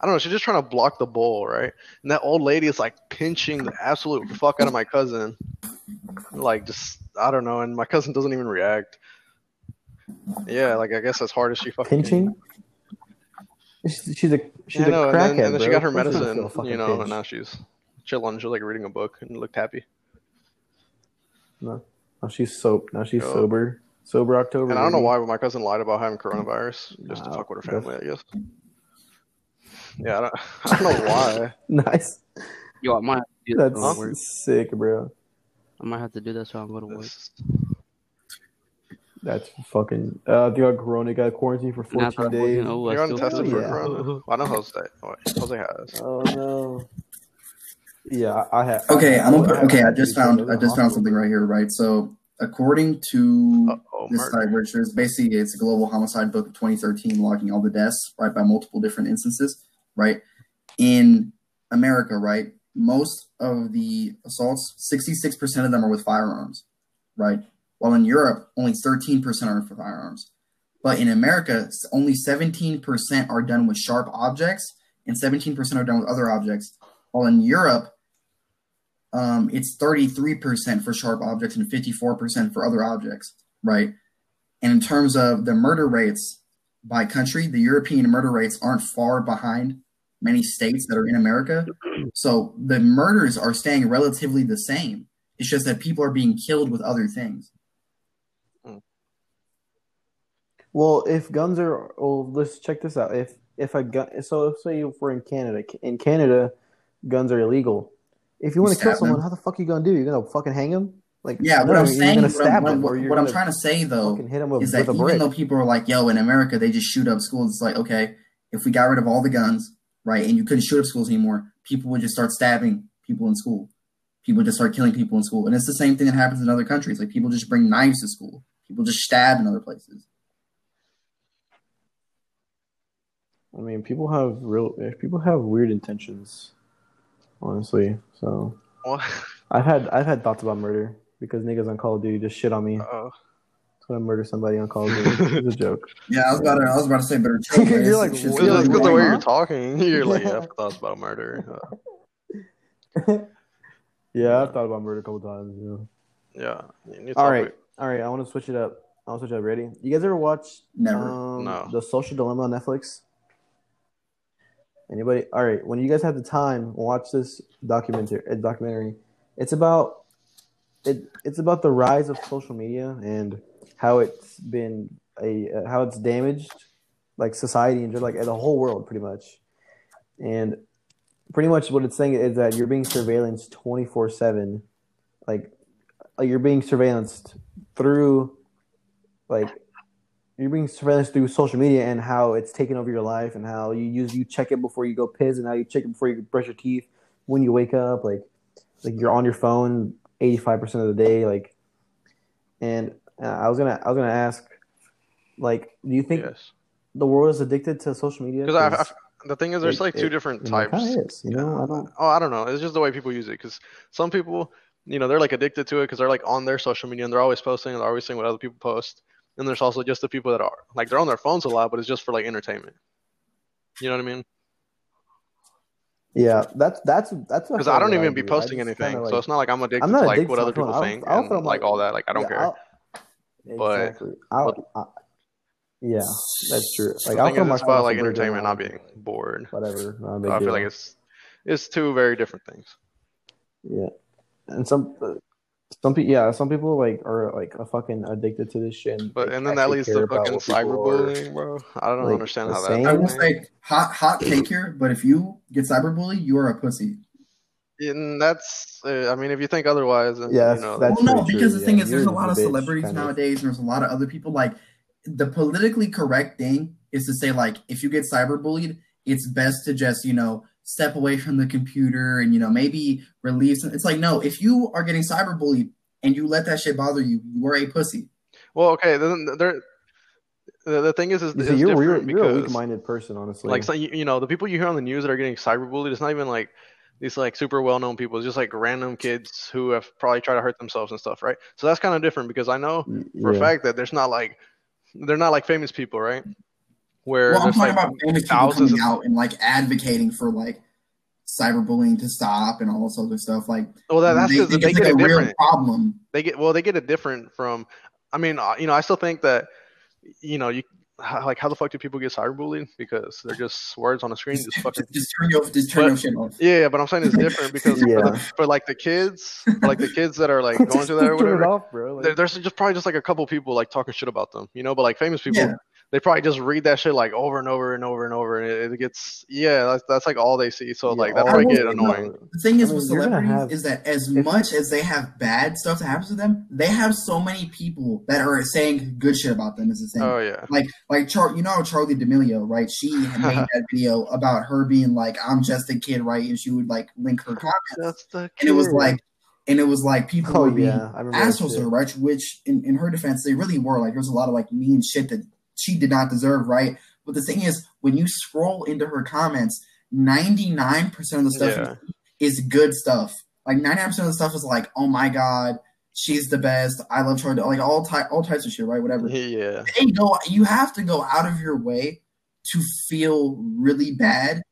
I don't know. She's just trying to block the bowl, right? And that old lady is like pinching the absolute fuck out of my cousin, like just I don't know. And my cousin doesn't even react. Yeah, like I guess as hard as she fucking Pinching? She's, she's a she's Yeah, a know, and crackhead, then, and then she got her Of course she's gonna medicine, feel a fucking you know, pinch. and now she's chilling. She's like reading a book and looked happy. No, now she's soap. Now she's Yo. sober. Sober October. And I don't know why, but my cousin lied about having coronavirus just to fuck with her family, I guess. Yeah, I don't, I don't know why. Nice. Yo, I might have to do that. That's so I, work. sick, bro. I might have to do that so I'm going to work. This- That's fucking. Uh, they got Corona. Got quarantined for Now 14 that I'm working, days. oh, I You haven't still tested feel for yeah. corona? Well, I know Jose. oh, wait, Jose has. Oh no. Yeah, I, I have. Okay, I, I'm gonna, I- okay. I just found I just found something right here. Right, so according to Uh-oh, this murder. site, which is basically it's a global homicide book of 2013, logging all the deaths right by multiple different instances. Right, in America, right, most of the assaults, 66% of them are with firearms. Right, while in Europe, only 13% are for firearms. But in America, only 17% are done with sharp objects, and 17% are done with other objects. While in Europe, um, it's 33% for sharp objects and 54% for other objects, right? And in terms of the murder rates by country, the European murder rates aren't far behind many states that are in America. So the murders are staying relatively the same. It's just that people are being killed with other things. Well, if guns are, well, let's check this out. If if a gun, so if say if we're in Canada, in Canada, guns are illegal. If you want to kill someone, them. how the fuck are you gonna do? You're gonna fucking hang him? Like Yeah, what I'm saying, gonna what, I'm, what, what, what I'm trying to say though hit with, is that with even brick. though people are like, "Yo, in America they just shoot up schools," it's like, okay, if we got rid of all the guns, right, and you couldn't shoot up schools anymore, people would just start stabbing people in school. People would just start killing people in school, and it's the same thing that happens in other countries. Like people just bring knives to school. People just stab in other places. I mean, people have real, eh, people have weird intentions, honestly. So What? I've had I've had thoughts about murder because niggas on Call of Duty just shit on me. Uh, So I murder somebody on Call of Duty. It's a joke. Yeah, I was about to. I was about to say better. chill, You're like, It's just You're like, because the way you're talking, you're like, yeah, Yeah. I've thoughts about murder. Uh, Yeah, I've thought about murder a couple times. You know. yeah. you need All to- right, all right. I want to switch it up. I want to switch it up. Ready? You guys ever watch Never. um, No. the Social Dilemma on Netflix? Anybody? All right. When you guys have the time, watch this documentary. Documentary. It's about it. It's about the rise of social media and how it's been a uh, how it's damaged like society and just like the whole world pretty much. And pretty much what it's saying is that you're being four seven, like like you're being surveillanced through like you're being surveillanced through social media and how it's taken over your life and how you use you check it before you go piss and how you check it before you brush your teeth when you wake up like like you're on your phone 85% of the day like and uh, I was gonna I was gonna ask like do you think Yes. the world is addicted to social media Because the thing is, there's it- like two it- different it types. is, you know I don't Oh, I don't know. It's just the way people use it. Because some people, you know, they're like addicted to it because they're like on their social media and they're always posting and they're always seeing what other people post. And there's also just the people that are like they're on their phones a lot, but it's just for like entertainment. You know what I mean? Yeah that's that's that's Because I don't even be posting anything, so it's not like I'm addicted I'm to not like what other people I'll- think I'll and on like all that. Like I don't Yeah, care. But- exactly. I'll, I, yeah, that's true. Like I'll is, my it's about like entertainment, not being bored. whatever. Not a big So I feel like it's it's two very different things. yeah, and some uh, some people yeah some people like are like a fucking addicted to this shit. And, But like, and then that leads to fucking what people are- cyberbullying, bro. I don't like, understand how that. I will thing- say hot hot take here, but if you get cyberbullied, you are a pussy. And that's, uh, I mean, if you think otherwise, then, Yeah, you know, that's well, no, pretty because true, the thing yeah. is, there's a lot the of bitch, celebrities kind of. nowadays, and there's a lot of other people. Like the politically correct thing is to say, like, if you get cyberbullied, it's best to just, you know, step away from the computer and you know maybe release. It's like, no, if you are getting cyberbullied and you let that shit bother you, you are a pussy. well, okay, then there. The, the thing is, is, You is you're, you're, different you're a because, weak-minded person, honestly. like, so, you, you know, the people you hear on the news that are getting cyberbullied, it's not even like these like super well-known people. It's just like random kids who have probably tried to hurt themselves and stuff, right? So that's kind of different because I know for yeah. a fact that there's not like they're not like famous people, right? Where Well, I'm talking like about famous people coming of out and like advocating for like cyberbullying to stop and all this other stuff. Like, well, that, that's they because think they, get like it a real different. problem. they get well they get it different from i mean uh, you know i still think that you know you like how the fuck do people get cyberbullied because they're just words on a screen just fucking Just, just turn your just turn But- your shit off. yeah but i'm saying it's different because for, the, for like the kids like the kids that are like going through that or turn whatever off, bro. Like, there's just probably just like a couple people like talking shit about them you know but like famous people Yeah. They probably just read that shit like over and over and over and over and it, it gets yeah that's, that's like all they see so yeah, like that's all why I will get say, annoying The thing is I mean, with you're gonna celebrities have- is that as much as they have bad stuff that happens to them, they have so many people that are saying good shit about them. Is the thing. oh yeah like like Char, you know how Charli D'Amelio, right? She made that video about her being like, "I'm just a kid," right? And she would like link her comments, that's the and it was like, and it was like people oh were being yeah, I remember that assholes to shit. her, right? Which, in, in her defense, they really were. Like, there was a lot of like mean shit that she did not deserve, right? But the thing is, when you scroll into her comments, ninety nine percent of the stuff Yeah. is good stuff. Like ninety nine percent of the stuff is like, "Oh my god, she's the best. I love her." Like all type, all types of shit, right? Whatever. yeah They go. You have to go out of your way to feel really bad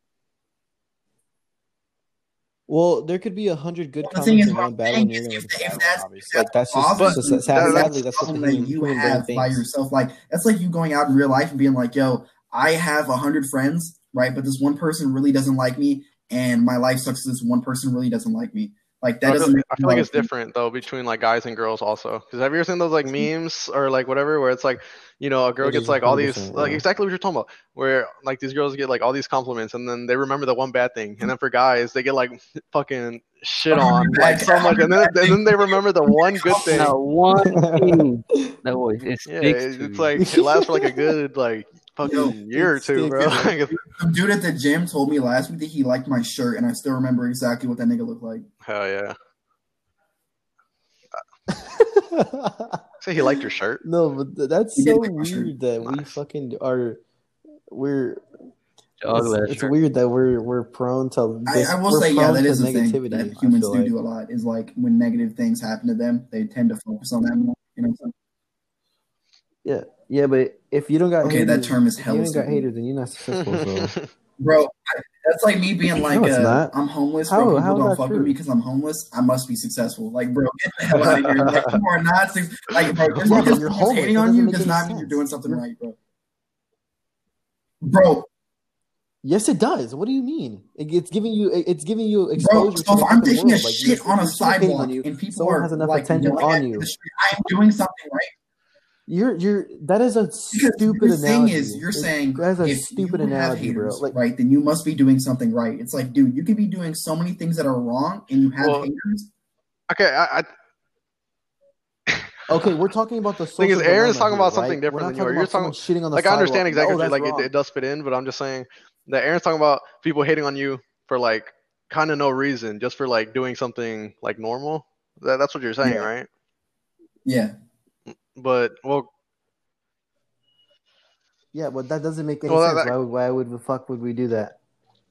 Well, there could be a hundred good Well, comments one bad one. You're get the if that's-. Like that's just, just, But sad- that- sadly that's what the that you have by yourself. Like that's like you going out in real life and being like, "Yo, I have a hundred friends, right? But this one person really doesn't like me, and my life sucks. This one person really doesn't like me. Like that I doesn't. feel, make I feel like it's you. different though between like guys and girls also. Because have you ever seen those like memes or like whatever where it's like, you know, a girl gets like all these 100%, like exactly what you're talking about, where like these girls get like all these compliments and then they remember the one bad thing, and then for guys they get like fucking shit on like so much, and then and then they remember the one good thing. Not one thing. That boy, it Yeah, it's it's you. like it lasts for like a good like fucking Yo, year or two, bro. sticks. Some dude at the gym told me last week that he liked my shirt, and I still remember exactly what that nigga looked like. hell yeah. Say he liked your shirt. no, but that's You did so like weird that we fucking are. We're it's, it's weird that we're we're prone to. I, This, I will say, yeah, that is that to is the thing that humans do like. do a lot. Is like when negative things happen to them, they tend to focus on that more. You know. What I'm saying? Yeah, but if you don't got Okay, that term is if you hella ain't got haters, then you're not successful. So Bro, that's like me being like, No, it's uh, not. I'm homeless. How- bro. how People is don't that fuck with me because I'm homeless. I must be successful. Like, bro, get the hell out of here. Like, you are not suc- like, bro. Just Yeah, because you're homeless. hating on you does any not mean you're doing something right, bro. Bro, yes, it does. What do you mean? It, it's giving you it- it's giving you bro. exposure. So if I'm fucking taking a. Like, shit if- on a if sidewalk on you, and people someone are has enough like attention yelling on you. street, I am doing something right. You're you're that is a Because stupid the thing analogy. is, you're It- saying that's a if stupid you have analogy, bro. haters, Like right, then you must be doing something right. It's like, dude, you could be doing so many things that are wrong, and you have Well, haters. Okay, I, I okay, we're talking about the social Thing is, Aaron's dilemma talking here, about something right? different We're than you are. talking You're about shitting on the like I understand exactly Oh, what you that's like. It, it does fit in, but I'm just saying that Aaron's talking about people hating on you for like kind of no reason, just for like doing something like normal. That, that's what you're saying, Yeah. right? Yeah, But well, Yeah, but that doesn't make any Well, sense. that- why would why would the fuck would we do that?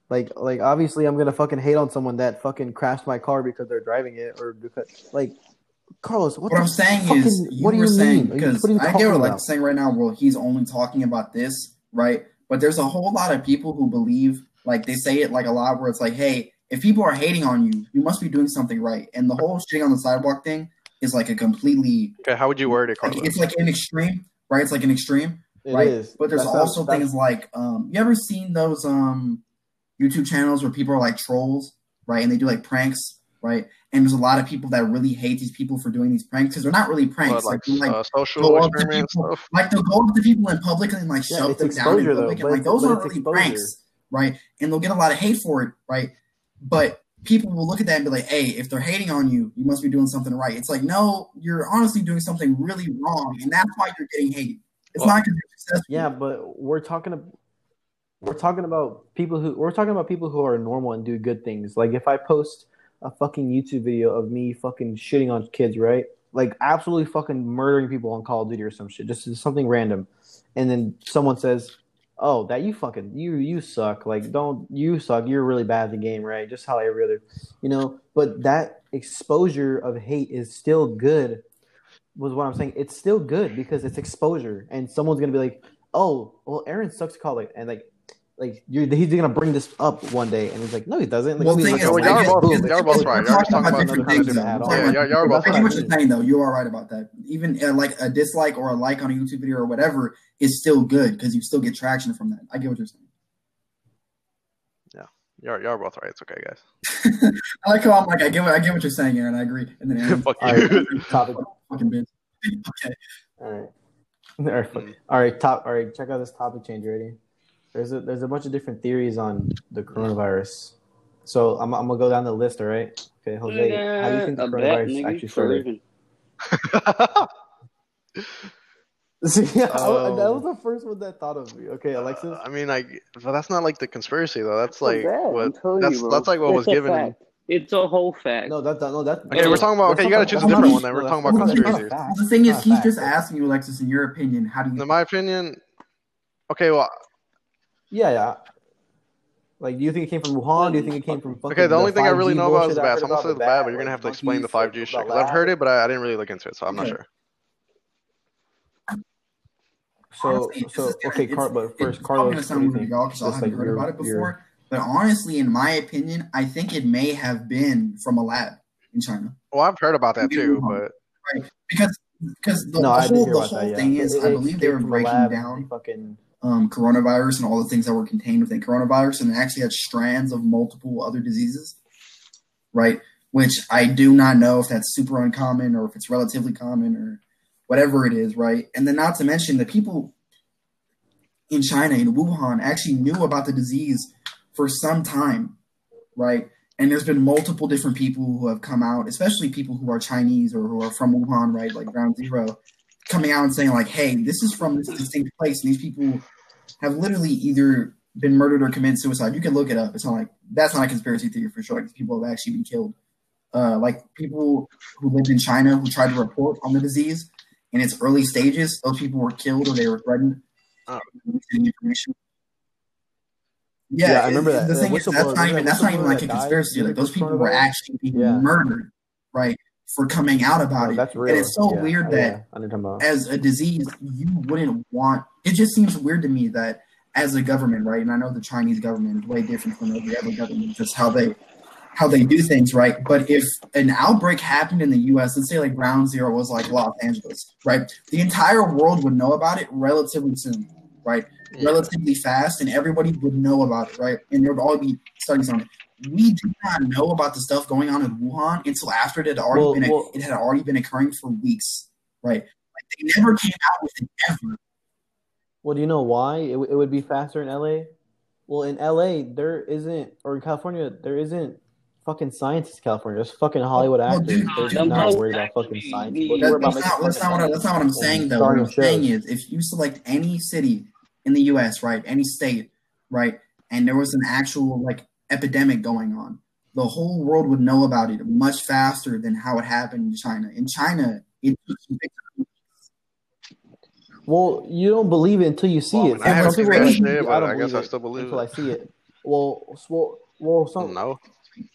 Like like obviously I'm gonna fucking hate on someone that fucking crashed my car because they're driving it or because like Carlos, what, what the I'm saying fucking, is, you what do you saying mean? Because what are you I get talking what like about? saying right now. Well, he's only talking about this, right? But there's a whole lot of people who believe, like they say it like a lot, where it's like, hey, if people are hating on you, you must be doing something right. And the whole shitting on the sidewalk thing is like a completely, okay, how would you word it, Carlos? it's like an extreme, right? It's like an extreme. It right? is. But there's That's- also that's- things like um you ever seen those um YouTube channels where people are like trolls, right? And they do like pranks, right? And there's a lot of people that really hate these people for doing these pranks because they're not really pranks. What, like they're, like uh, social go experiment people- stuff. like they'll go up to people in public and like Yeah, shove it's them down in exposure, though, public, and like those aren't really exposure. pranks, right? And they'll get a lot of hate for it, right? But people will look at that and be like, "Hey, if they're hating on you, you must be doing something right." It's like, no, you're honestly doing something really wrong, and that's why you're getting hated. It's Well- not because you're successful. Yeah, but we're talking about we're talking about people who we're talking about people who are normal and do good things. Like if I post a fucking YouTube video of me fucking shitting on kids, right? Like absolutely fucking murdering people on Call of Duty or some shit, just something random, and then someone says, "Oh, that you fucking you you suck. Like don't you suck. You're really bad at the game, right? Just how every other, you know." But that exposure of hate is still good. Was what I'm saying. It's still good because it's exposure, and someone's gonna be like, "Oh, well, Aaron sucks at college," and like, like you're, he's gonna bring this up one day, and he's like, "No, he doesn't." Like, Well, we thing look is, at y'all, are both- boom, y'all are both right. Y'all are talking talking about about different things, shit though. at all. We're Yeah, y'all- y'all are both I right. get what you're saying though. You are right about that. Even uh, like a dislike or a like on a YouTube video or whatever is still good because you still get traction from that. I get what you're saying. Yeah, you're, you're both right. It's okay, guys. I like how I'm like I get what I get what you're saying, Aaron. I agree. And then Aaron, Fuck you. right, topic. fucking bitch. Okay. All right. All right. fuck- All right. Top. All right. Check out this topic change. Ready? There's a there's a bunch of different theories on the coronavirus. So I'm, I'm gonna go down the list. All right. Okay, Jose. How do you think the A bat, coronavirus nigga, actually started? Serving. See, yeah, I- Um, that was the first one that thought of me. Okay, Alexis. I mean, like, but that's not like the conspiracy though. That's like bat, I'm what that's, you, that's like what It's was given. fact. It's a whole fact. No, that, that no that. Okay, we're talking about- okay, you gotta choose a different one then. We're talking about that's not a conspiracies. The thing is, he's just asking you, Alexis, in your opinion, how do you? In my opinion, okay, well, Yeah, yeah. Like, do you think it came from Wuhan? Do you think it came from fucking? okay. The only thing I really know about is bullshit the I bad. heard So I'm gonna say the bad, but you're gonna have to explain the 5G shit because I've heard it, but I, I didn't really look into it, so I'm not sure. So, Honestly, so is okay, it's- Car- but it's first, probably Carlos, gonna sound do you weird to think? y'all because I haven't like heard about it before. But honestly, in my opinion, I think it may have been from a lab in China. Well, I've heard about that too, Wuhan. but Because because the, no, the I did whole, the whole that. Yeah. thing is, It- I believe they were from the breaking lab down Fucking um, coronavirus and all the things that were contained within coronavirus, and they actually had strands of multiple other diseases, right? Which I do not know if that's super uncommon or if it's relatively common or whatever it is, right? And then not to mention the people in China in Wuhan actually knew about the disease for some time, right? And there's been multiple different people who have come out, especially people who are Chinese or who are from Wuhan, right? Like Ground Zero, coming out and saying like, "Hey, this is from this distinct place." And these people have literally either been murdered or committed suicide. You can look it up. It's not like that's not a conspiracy theory for sure. Like, people have actually been killed. Uh, like people who lived in China who tried to report on the disease in its early stages, those people were killed or they were threatened. Oh. Yeah, Yeah, I remember that. The The thing is, that's not even that's not even like a conspiracy. Like those people were actually being Yeah. murdered, right, for coming out about no, it. that's real. And it's so Yeah, weird oh, that I know what you're talking about. as a disease, you wouldn't want. It just seems weird to me that as a government, right? And I know the Chinese government is way different from every other government, just how they how they do things, right? But if an outbreak happened in the U.S., let's say like Ground Zero was like Los Angeles, right? The entire world would know about it relatively soon, right? Yeah. Relatively fast, and everybody would know about it, right? And there would all be studies on it. We did not know about the stuff going on in Wuhan until after it had already Well, been well- it had already been occurring for weeks, right? Like they never came out with it ever. Well, do you know why it, w- it would be faster in LA? Well, in LA, there isn't, or in California, there isn't fucking scientists in California. There's fucking oh, Hollywood Well, actors. dude, They're dude, not no. worried about fucking science. That- Well, about that's, not, that's, not what I, that's not what I'm saying though. What starting I'm saying shows. is if you select any city in the US, right, any state, right, and there was an actual like epidemic going on, the whole world would know about it much faster than how it happened in China. In China, it took some big Well, you don't believe it until you see Well, I it. mean, I haven't people seen are that like, shit, but don't I guess I still believe until it. I see it. Well, well, well, some no.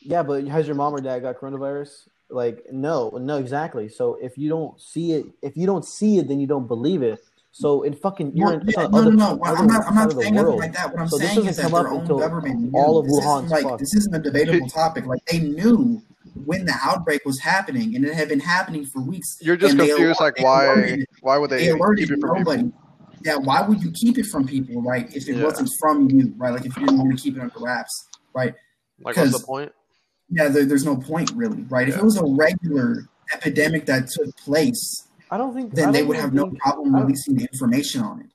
Yeah, but has your mom or dad got coronavirus? Like, no, no, exactly. So if you don't see it, if you don't see it, then you don't believe it. So in fucking, you're Well, in yeah, no, other, no, no. other I'm not. I'm not saying nothing like that. What I'm So this saying is that come their own government knew. all of this Wuhan's like fucked. this isn't a debatable topic. Like they knew when the outbreak was happening, and it had been happening for weeks. You're just confused, alert- like why? alerted- Why would They they alerted keep it from nobody. people? Yeah, why would you keep it from people, right? If it Yeah. wasn't from you, right? Like if you didn't want to keep it under wraps, right? Like, what's the point? Yeah, there, there's no point really, right? If it was a regular epidemic that took place, I don't think then they don't would even have no problem releasing the information on it.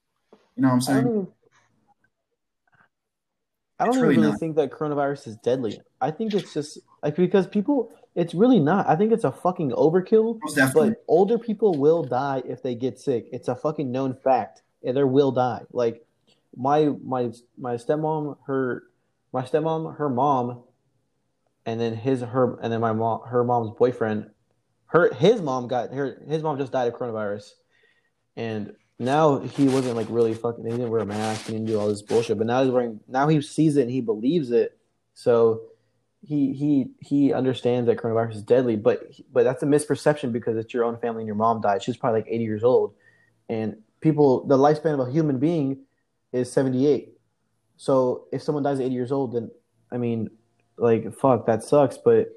You know what I'm I saying? don't. I don't even really really think that coronavirus is deadly. I think it's just like because people, it's really not. I think it's a fucking overkill. Definitely. But older people will die if they get sick. It's a fucking known fact. And they will die. Like my my my stepmom, her my stepmom, her mom, and then his her and then my mom her mom's boyfriend, her his mom got her his mom just died of coronavirus. And now he wasn't like really fucking he didn't wear a mask, he didn't do all this bullshit. But now he's wearing now he sees it and he believes it. So he he he understands that coronavirus is deadly, but but that's a misperception because it's your own family and your mom died. She's probably like 80 years old, and people the lifespan of a human being is 78. So if someone dies at 80 years old, then I mean, like fuck, that sucks. But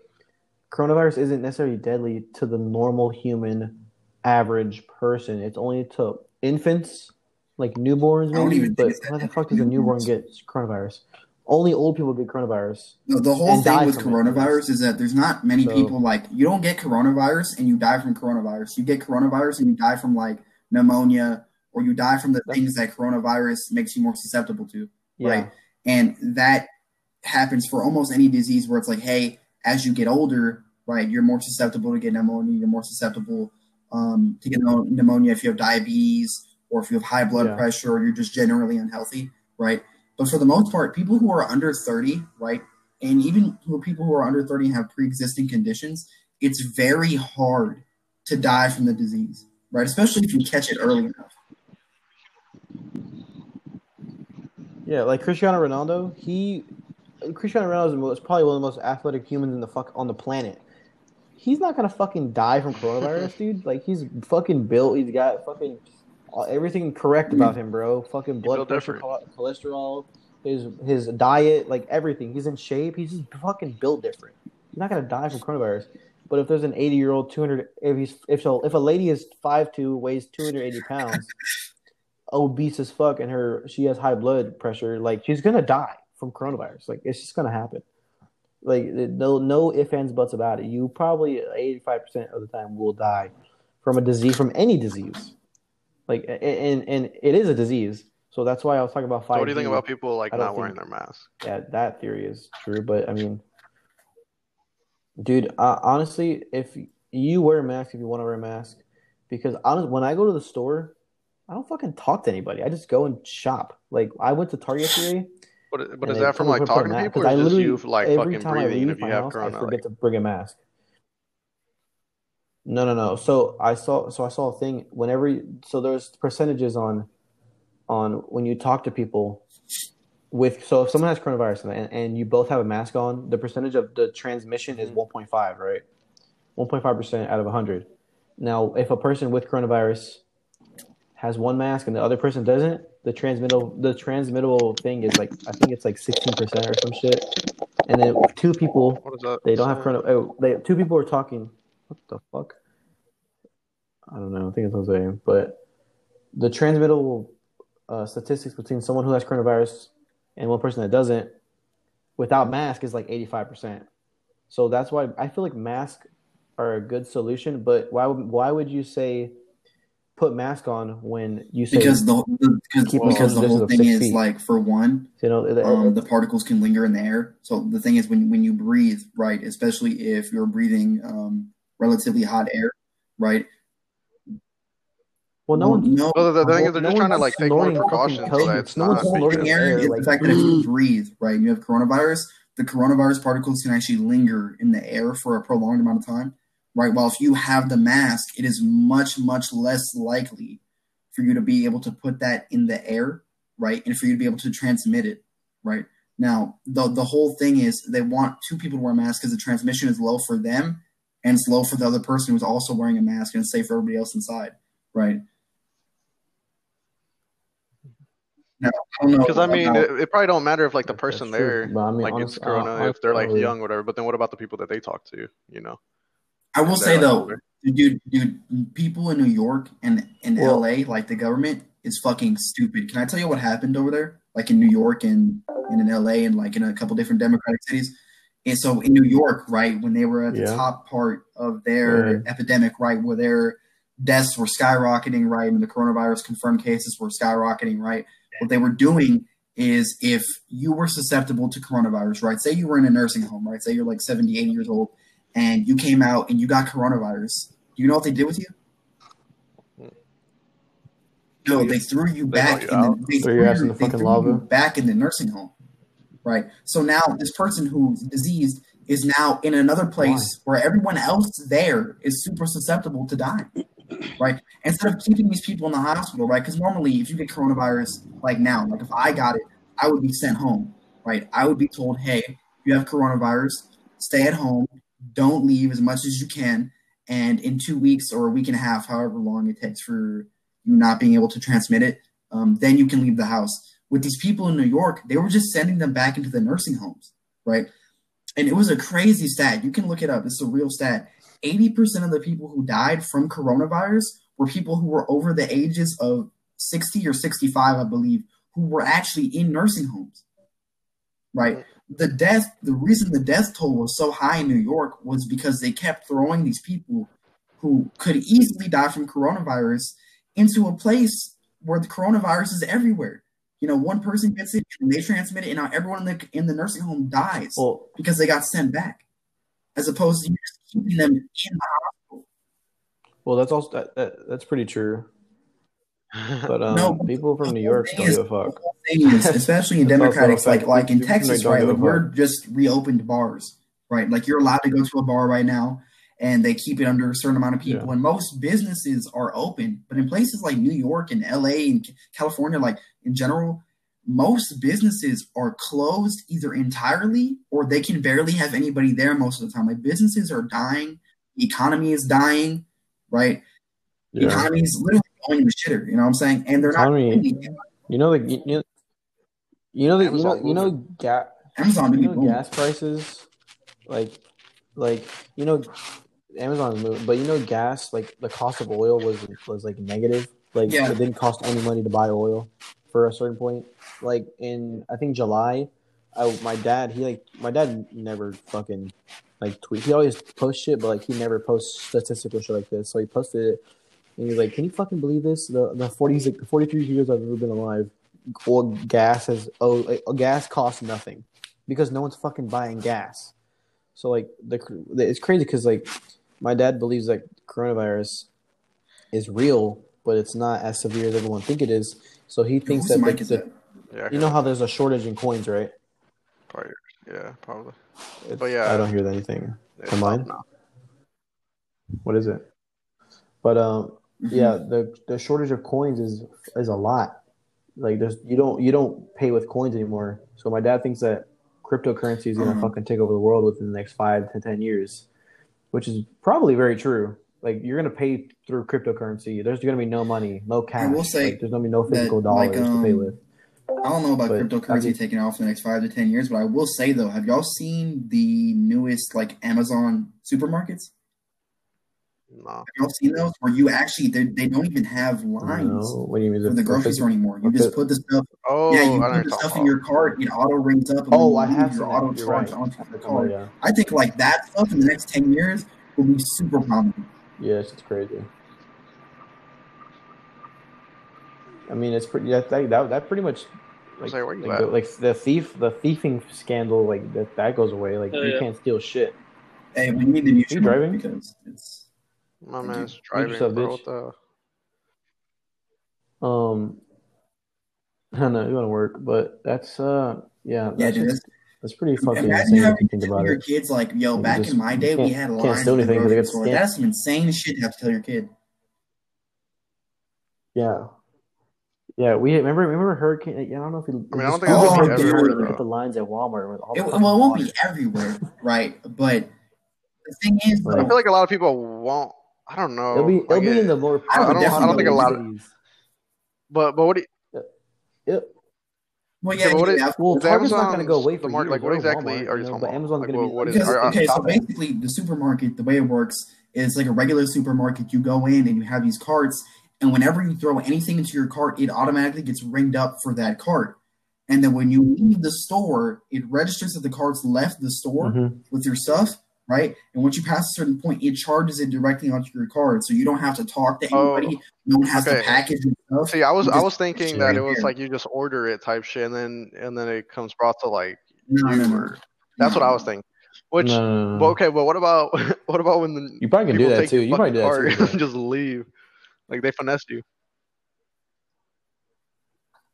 coronavirus isn't necessarily deadly to the normal human average person. It's only to infants, like newborns, I don't maybe. But how the fuck does a newborn get coronavirus? Only old people get coronavirus. The, the whole thing with from it, coronavirus is that there's not many So- people like you don't get coronavirus and you die from coronavirus. You get coronavirus and you die from like pneumonia or you die from the things that coronavirus makes you more susceptible to. Yeah. Right. And that happens for almost any disease where it's like, hey, as you get older, right, you're more susceptible to get pneumonia. You're more susceptible um, to get pneumonia if you have diabetes or if you have high blood Yeah. pressure or you're just generally unhealthy, right? But for the most part, people who are under 30, right, and even who people who are under 30 and have pre-existing conditions, it's very hard to die from the disease, right? Especially if you catch it early enough. Yeah, like Cristiano Ronaldo, he Cristiano Ronaldo is probably one of the most athletic humans in the fuck on the planet. He's not gonna fucking die from coronavirus, dude. Like he's fucking built. He's got fucking everything correct about him, bro. Fucking blood pressure, different. cholesterol, his his diet, like everything. He's in shape. He's just fucking built different. He's not gonna die from coronavirus. But if there's an 80 year old, 200, if he's if so, if a lady is 5'2", weighs 280 pounds, obese as fuck, and her she has high blood pressure, like she's gonna die from coronavirus. Like it's just gonna happen. Like no no ifs ands buts about it. You probably 85 percent of the time will die from a disease from any disease. Like and and it is a disease. So that's why I was talking about five. So what do you think about people like not wearing think- their mask? Yeah, that theory is true, but I mean, dude, uh, honestly, if you wear a mask, if you want to wear a mask, because honest, when I go to the store, I don't fucking talk to anybody. I just go and shop. Like I went to Target yesterday. But but is that from like talking to people, or I just you like every fucking time I breathing leave if you have house, I forget Like, to bring a mask. No, no, no. So I saw, so I saw a thing. Whenever, you- so there's percentages on, on when you talk to people with. So if someone has coronavirus and, and you both have a mask on, the percentage of the transmission is Mhm. 1.5, right? 1.5 percent out of 100. Now, if a person with coronavirus has one mask and the other person doesn't, the transmittable the transmittable thing is like I think it's like 16 percent or some shit. And then two people what is that? they don't have corona. Oh, they two people are talking. What the fuck? I don't know. I think it's Jose. But the transmittable uh, statistics between someone who has coronavirus and one person that doesn't, without mask, is like eighty five percent. So that's why I feel like masks are a good solution. But why would why would you say put mask on when you say because the, the because, Keep because the whole thing is feet. like for one, you know it- um, the particles can linger in the air. So the thing is, when when you breathe, right, especially if you're breathing um, relatively hot air, right? well, no one's no, Well, the, the thing Well, is, they're no just trying to like take more precautions so COVID. that it's No one's not. snorting snorting air, air like- the fact that if you breathe, right, and you have coronavirus, the coronavirus particles can actually linger in the air for a prolonged amount of time, right? While if you have the mask, it is much, much less likely for you to be able to put that in the air, right? And for you to be able to transmit it, right? Now, the, the whole thing is they want two people to wear masks because the transmission is low for them and it's low for the other person who's also wearing a mask and it's safe for everybody else inside, right? Now, I. Because I mean, it, it probably don't matter if like the person there But I mean, like honest- gets corona uh, if they're like young, whatever. But then what about the people that they talk to? You know, I will say though, older. dude, dude, people in New York and in Well- LA, like the government, is fucking stupid. Can I tell you what happened over there? Like in New York and, and in LA and like in a couple different democratic cities. And so in New York, right, when they were at the Yeah. top part of their Right. epidemic, right, where their deaths were skyrocketing, right, and the coronavirus confirmed cases were skyrocketing, right, what they were doing is if you were susceptible to coronavirus, right, say you were in a nursing home, right, say you're like 70, 80 years old, and you came out and you got coronavirus, do you know what they did with you? No, they threw you They back. you in the, they Threw your in the they fucking threw lava? you back in the nursing home, right? So now this person who's diseased is now in another place where everyone else there is super susceptible to die, right? Instead of keeping these people in the hospital, right? Because normally, if you get coronavirus, like now, like if I got it, I would be sent home, right? I would be told, hey, you have coronavirus, stay at home, don't leave as much as you can, and in two weeks or a week and a half, however long it takes for you not being able to transmit it, um, then you can leave the house. With these people in New York, they were just sending them back into the nursing homes, right? And it was a crazy stat. You can look it up. It's a real stat. 80% of the people who died from coronavirus were people who were over the ages of 60 or 65, I believe, who were actually in nursing homes, right? The death, the reason the death toll was so high in New York was because they kept throwing these people who could easily die from coronavirus into a place where the coronavirus is everywhere. You know, one person gets it and they transmit it, and now everyone in the in the nursing home dies well, because they got sent back, as opposed to just keeping them in the hospital. well, that's also that, that, that's pretty true. But um, No, people from New York don't give a fuck. is, especially in That's also democratic, a fact. like like in Texas, right? Like we're just reopened bars, right? Like you're allowed to go to a bar right now, and they keep it under a certain amount of people. Yeah. And most businesses are open, but in places like New York and LA and California, like in general, most businesses are closed either entirely or they can barely have anybody there most of the time. Like businesses are dying, the economy is dying, right? The economy is literally to the shitter. You know what I'm saying? And they're not. You know, like you, you, You know, the, you know, you know, ga- Amazon, you you know, boom. gas prices, like, like you know, Amazon's moving, but you know, gas, like the cost of oil was was like negative. Like Yeah. it didn't cost any money to buy oil for a certain point. Like in I think July, I my dad he like my dad never fucking like tweet. He always posts shit, but like he never posts statistical shit like this. So he posted it, and he's like, "Can you fucking believe this? The the forty like the forty three years I've ever been alive, oil gas has oh like, gas costs nothing because no one's fucking buying gas. So like the it's crazy because like my dad believes like coronavirus is real, but it's not as severe as everyone think it is. So he thinks Whose that mic the, is the- that? Yeah, you know how there's a shortage in coins, right? probably, yeah, probably. It's- But yeah. I don't hear anything. Come on. What is it? But um, Mhm. yeah, the the shortage of coins is is a lot. Like there's you don't you don't pay with coins anymore. So my dad thinks that cryptocurrency is gonna Mhm. fucking take over the world within the next five to ten years, which is probably very true. Like you're gonna pay through cryptocurrency. There's gonna be no money, no cash. I will say Like, there's gonna be no that, physical like, dollars to pay um, with. I don't know about But cryptocurrency think- taking off in the next five to ten years, but I will say though, have y'all seen the newest like Amazon supermarkets? No. Have y'all seen those where you actually they, they don't even have lines No, what do you mean? for the grocery store anymore? You okay. just put the stuff, Oh, yeah, you put the stuff in your cart, it auto rings up. And Oh, I have leave, your auto that. You're charge right. onto the Oh, yeah. I think like that stuff in the next ten years will be super prominent. Yes, it's crazy. I mean, it's pretty. That that that, that pretty much. Like, Say, where you like, at? the, like the thief, the thieving scandal, like that, that goes away. Like Oh, you yeah. can't steal shit. Hey, we need to be You driving? because it's My Thank man's you. driving. yourself, bro, bitch. what the- Um, I don't know. You want to work, but that's uh, yeah, yeah, that's, dude. That's, that's pretty fucking imagine insane if having you to think tell about your it. kids like, yo, You back just- in my day, we can't- had can't lines steal at the anything 'cause they grocery get store. scanned. That's some insane shit to have to tell your kid. Yeah, yeah. We remember remember hurricane. Yeah, I don't know if you. I mean, I don't this think it's stupid like hurricane everywhere, where they put the lines at Walmart with all It, the well, it won't water. be everywhere, right? But the thing is, Right. I feel like a lot of people won't. I don't know. It'll be it'll like be it- in the more I don't- I don't- I don't think a lot of- cities. But but what do you, It, well, yeah, but what you is- have well, Is Target's not going to go away the for market- like, what exactly Walmart, are you know, talking about? Amazon's Like, going to what- be what is- Because Are- are- okay, so basically, the supermarket, the way it works is like a regular supermarket. You go in and you have these carts, and whenever you throw anything into your cart, it automatically gets ringed up for that cart. And then when you leave the store, it registers that the cart's left the store Mhm. with your stuff, right? And once you pass a certain point, it charges it directly onto your card, so you don't have to talk to Oh, anybody. no one has okay. to package your stuff. See, I was I was thinking that right it was there. like you just order it type shit, and then and then it comes brought to like No, you. no, no. Or, that's what I was thinking. Which, No, no, no, but okay, but what about what about when the You probably can do that too. You probably do that fucking too. and just leave? Like they finessed you.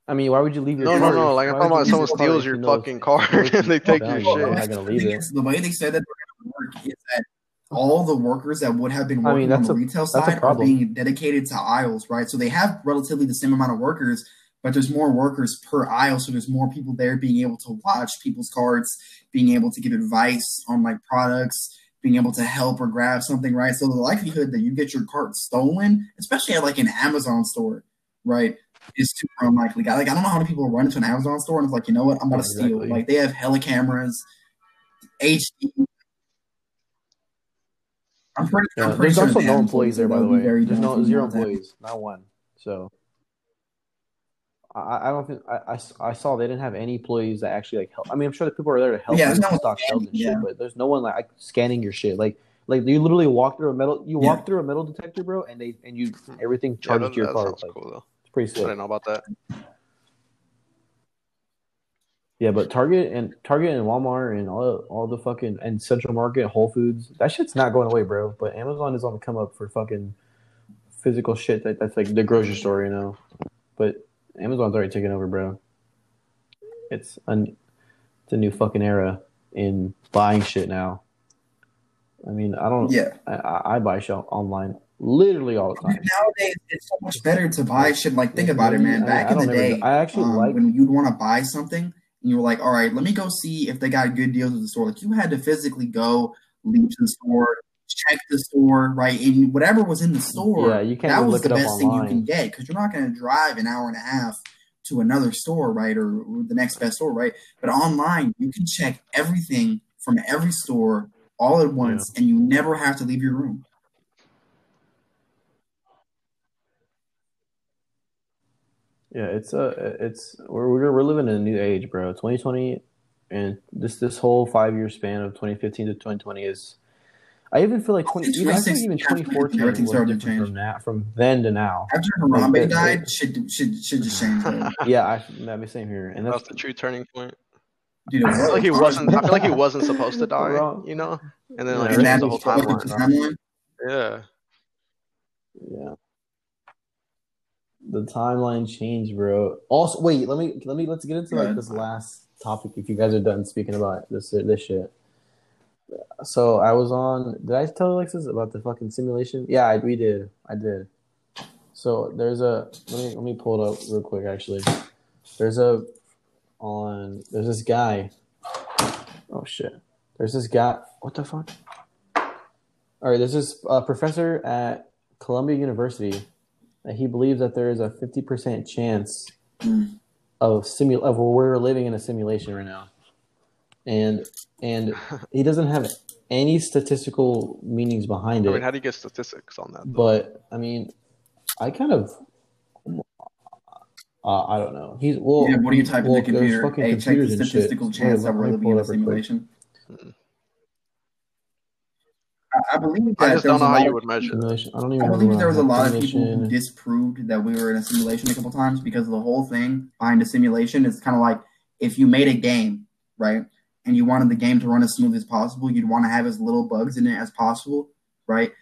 I mean, why would you leave your No, no, card? no. Like I'm talking about someone leave your card steals your fucking it's- card and they take your shit. You're not gonna the leave thing the way they said that they're going to work is that all the workers that would have been I working mean, on the a- retail side are being dedicated to aisles, right? So they have relatively the same amount of workers, but there's more workers per aisle, so there's more people there being able to watch people's carts, being able to give advice on like products, being able to help or grab something, right? So the likelihood that you get your cart stolen, especially at like an Amazon store, right, is super unlikely. Like I don't know how many people run into an Amazon store and it's like, you know what, I'm gonna steal. Like they have hella cameras, HD. I'm pretty. Yeah, I'm pretty there's sure also no employees there, by the way. There's no zero them to have. employees, not one. So I, I don't think I, I, I saw they didn't have any employees that actually like help. I mean, I'm sure that people are there to help Yeah, there's no one stock shelves and scanning, shit, but there's no one like scanning your shit. Like like you literally walk through a metal you Yeah. walk through a metal detector, bro, and they and you hmm. everything Yeah, charges that, to your that card. sounds Like, cool though. It's pretty I didn't know about that. Yeah, but Target and Target and Walmart and all all the fucking and Central Market, Whole Foods, that shit's not going away, bro. But Amazon is on the come up for fucking physical shit that, that's like the grocery store, you know. But Amazon's already taken over, bro. It's it's a new fucking era in buying shit now. I mean, I don't. Yeah. I, I I buy shit online literally all the time. Nowadays, it's so much better to buy shit. Like, think about it, man. Back I in the don't ever- day, I actually um, like when you'd want to buy something, you were like, "All right, let me go see if they got good deals at the store." Like, you had to physically go, leave to the store, check the store, right? And whatever was in the store, Yeah, you can't that was the best thing you can get because you're not going to drive an hour and a half to another store, right, or, or the next best store, right? But online, you can check everything from every store all at once, and you never have to leave your room. Yeah, it's a it's we're we're we're living in a new age, bro. 2020 and this this whole five year span of 2015 to 2020 is. I even feel like 20 even, I think even 2014 Everything was started to change. from that from then to now. After Harambe Like, died, should should should just change. Yeah, I that be same here, and That's that's the true turning point. Dude, it I feel like he was. wasn't. I feel like he wasn't supposed to die. You know, and then like And the whole fucked with the timeline. timeline. Yeah, yeah. The timeline changed, bro. Also, wait, let me let me let's get into like this last topic. If you guys are done speaking about this this shit. So I was on. Did I tell Alexis about the fucking simulation? Yeah, I, we did. I did. So there's a let me let me pull it up real quick. Actually, there's a on there's this guy. Oh shit! There's this guy. What the fuck? All right, there's this uh, professor at Columbia University he believes that there is a fifty percent chance Mm. of simul of where we're living in a simulation right now, and and he doesn't have any statistical meanings behind I it. mean, how do you get statistics on that? Though? but I mean, I kind of, uh, I don't know. He's well. yeah, what do you type in well, the there's computer? fucking Hey, check the computers and shit. statistical chance Wait, that we're living in a simulation. quick. Simulation. I, I believe that I just don't know how you would measure. I don't even I believe there was a lot of people who disproved that we were in a simulation a couple times because the whole thing behind a simulation is kind of like if you made a game, right, and you wanted the game to run as smooth as possible, you'd want to have as little bugs in it as possible, right?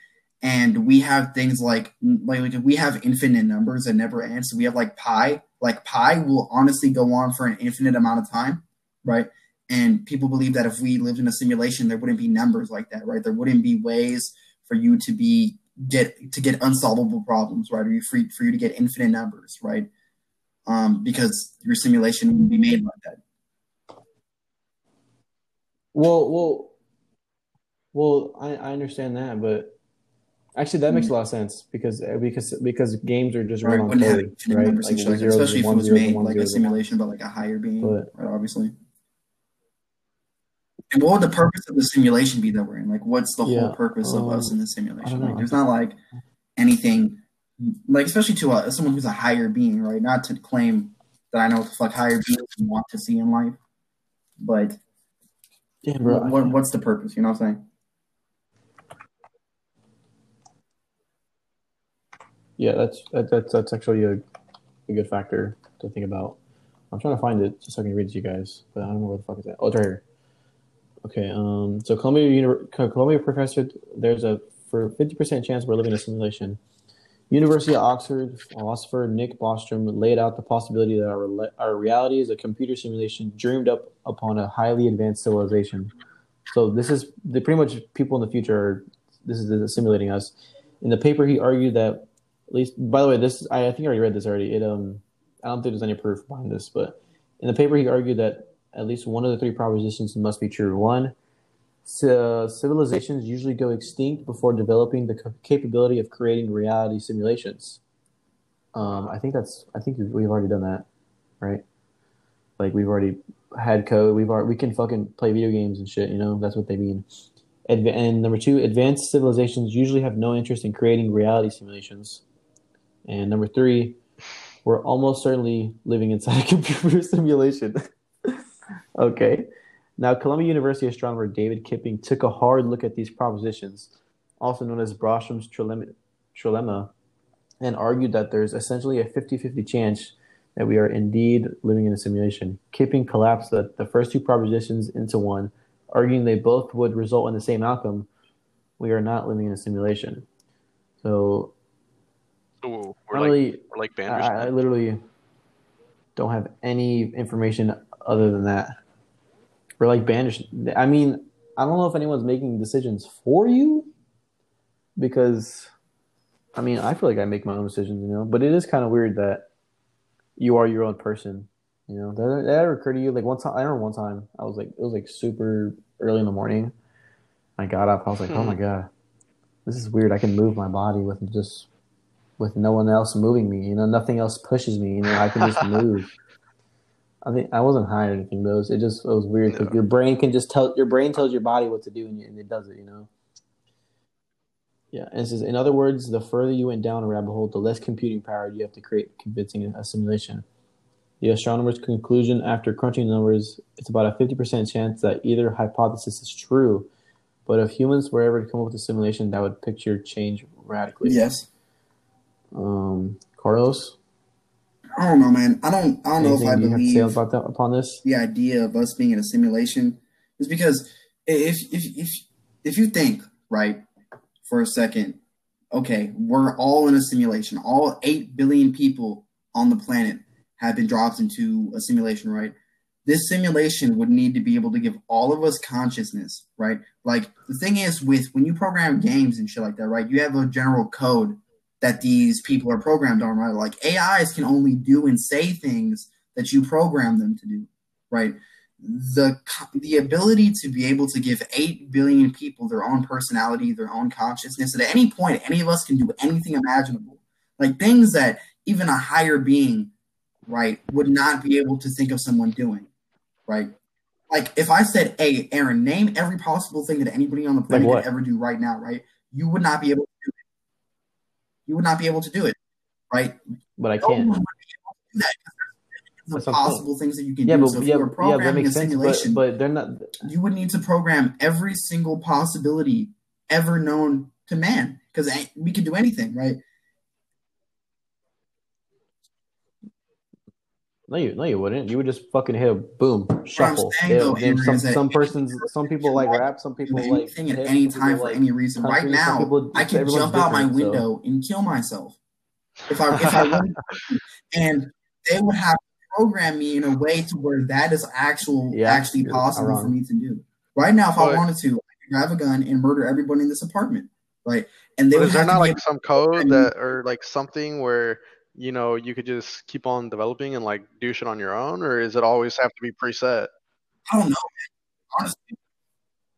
And we have things like like we have infinite numbers that never end. So we have like pi, like pi will honestly go on for an infinite amount of time, right? And people believe that if we lived in a simulation, there wouldn't be numbers like that, right? There wouldn't be ways for you to be get to get unsolvable problems, right? Or you for, for you to get infinite numbers, right? Um, because your simulation would be made like that. Well, well, well. I, I understand that, but actually, that makes a lot of sense because because because games are just Right? run on Wouldn't have code, right? numbers Like especially if it was made like a zeros and one. simulation, but like a higher being, But- right? Obviously. And what would the purpose of the simulation be that we're in? Like, what's the Yeah, whole purpose of us um, in the simulation? Like, there's not like anything, like especially to uh, someone who's a higher being, right? Not to claim that I know what the fuck higher beings want to see in life, but Damn, bro. what, what, what's the purpose? You know what I'm saying? Yeah, that's that, that's that's actually a, a good factor to think about. I'm trying to find it just so I can read it to you guys, but I don't know where the fuck it's at. Oh, it's right here. Okay, um, so Columbia Uni- Columbia professor, there's a for 50% chance we're living in a simulation. University of Oxford philosopher Nick Bostrom laid out the possibility that our rela- our reality is a computer simulation dreamed up upon a highly advanced civilization. So this is the pretty much people in the future. Are, this is simulating us. In the paper, he argued that at least by the way this I, I think I already read this already it um i don't think there's any proof behind this but in the paper he argued that at least one of the three propositions must be true one. Ci- civilizations usually go extinct before developing the capability of creating reality simulations. Um i think that's i think we've already done that right? Like we've already had code we've already we can fucking play video games and shit you know that's what they mean. Adva- and number two advanced civilizations usually have no interest in creating reality simulations. And number three, we're almost certainly living inside a computer simulation. Okay. Now, Columbia University astronomer David Kipping took a hard look at these propositions, also known as Bostrom's trilemma, and argued that there's essentially a 50 50 chance that we are indeed living in a simulation. Kipping collapsed the, the first two propositions into one, arguing they both would result in the same outcome. We are not living in a simulation. So we're like really, we're like I, I literally don't have any information other than that. We're like banished. I mean, I don't know if anyone's making decisions for you because, I mean, I feel like I make my own decisions, you know. But it is kind of weird that you are your own person, you know. Did that ever occur to you? Like one time, I remember one time I was like, it was like super early in the morning. I got up. I was like, oh Hmm. my god, this is weird. I can move my body with just with no one else moving me. You know, nothing else pushes me. You know, I can just move. I think I wasn't high or anything, but it was, it just it was weird because Yeah. your brain can just tell your brain tells your body what to do and, you, and it does it. You know. Yeah, and it says in other words, the further you went down a rabbit hole, the less computing power you have to create convincing a simulation. The astronomers' conclusion after crunching numbers, it's about a 50% chance that either hypothesis is true. But if humans were ever to come up with a simulation, that would picture change radically. Yes. Um, Carlos, I don't know, man. I don't. I don't know if I you have to say believe about that upon this? the idea of us being in a simulation is because if if if if you think right for a second, okay, we're all in a simulation. All eight billion people on the planet have been dropped into a simulation, right? This simulation would need to be able to give all of us consciousness, right? Like the thing is with when you program games and shit like that, right? You have a general code that these people are programmed on, right? Like AIs can only do and say things that you program them to do, right? The the ability to be able to give eight billion people their own personality, their own consciousness, at any point, any of us can do anything imaginable, like things that even a higher being, right, would not be able to think of someone doing, right? Like if I said, "Hey, Aaron, name every possible thing that anybody on the planet what? could ever do right now," right? You would not be able to do it. You would not be able to do it, right? But I can't. would be able to do that because there's That's what I'm possible things that you can Yeah, do. but so if yeah, yeah, that a makes sense. But, simulation, but they're not. you would need to program every single possibility ever known to man because we could do anything, right? No, you no, you wouldn't. You would just fucking hit a boom shuffle. saying, though, Andrew, some some persons, some people like rap, some people like anything at any time for like any reason. Right country, some now, people- I can jump out my different, so- window and kill myself if I if I wanted to. and they would have to program me in a way to where that is actual Yeah, actually possible for me to do. Right now, if I wanted to, I could grab a gun and murder everybody in this apartment. Right, and they But would is there not like some code that or like something where you know you could just keep on developing and like do shit on your own, or is it always have to be preset? I don't know. Honestly,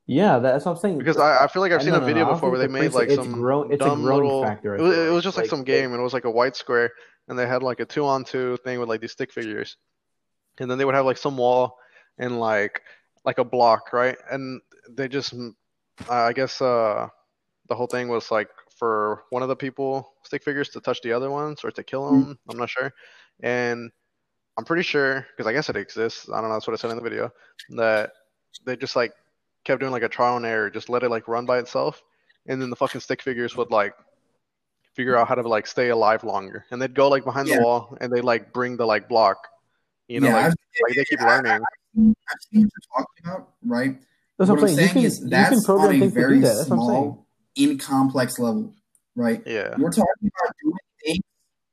Yeah, that's what I'm saying. Because I, I feel like I've seen no, a video I don't before where they think made like it's some grown- it's dumb growing little. factor, it, was, it was just like, Like, some game, and it was like a white square, and they had like a two on two thing with like these stick figures, and then they would have like some wall and like like a block, right? And they just, I guess, uh, the whole thing was like for one of the people stick figures to touch the other ones or to kill mm. them. I'm not sure, and I'm pretty sure because I guess it exists. I don't know. That's what I said in the video that they just like kept doing like a trial and error, just let it like run by itself, and then the fucking stick figures would like figure out how to like stay alive longer, and they'd go like behind Yeah. the wall and they like bring the like block, you know, yeah, like, I've, like they keep I- I- learning. I've seen what you're talking about, right? That's what, what I'm saying. I'm You can, is you that's can program on a very that. That's what I'm saying. small, in complex level, right? Yeah, We're talking about doing things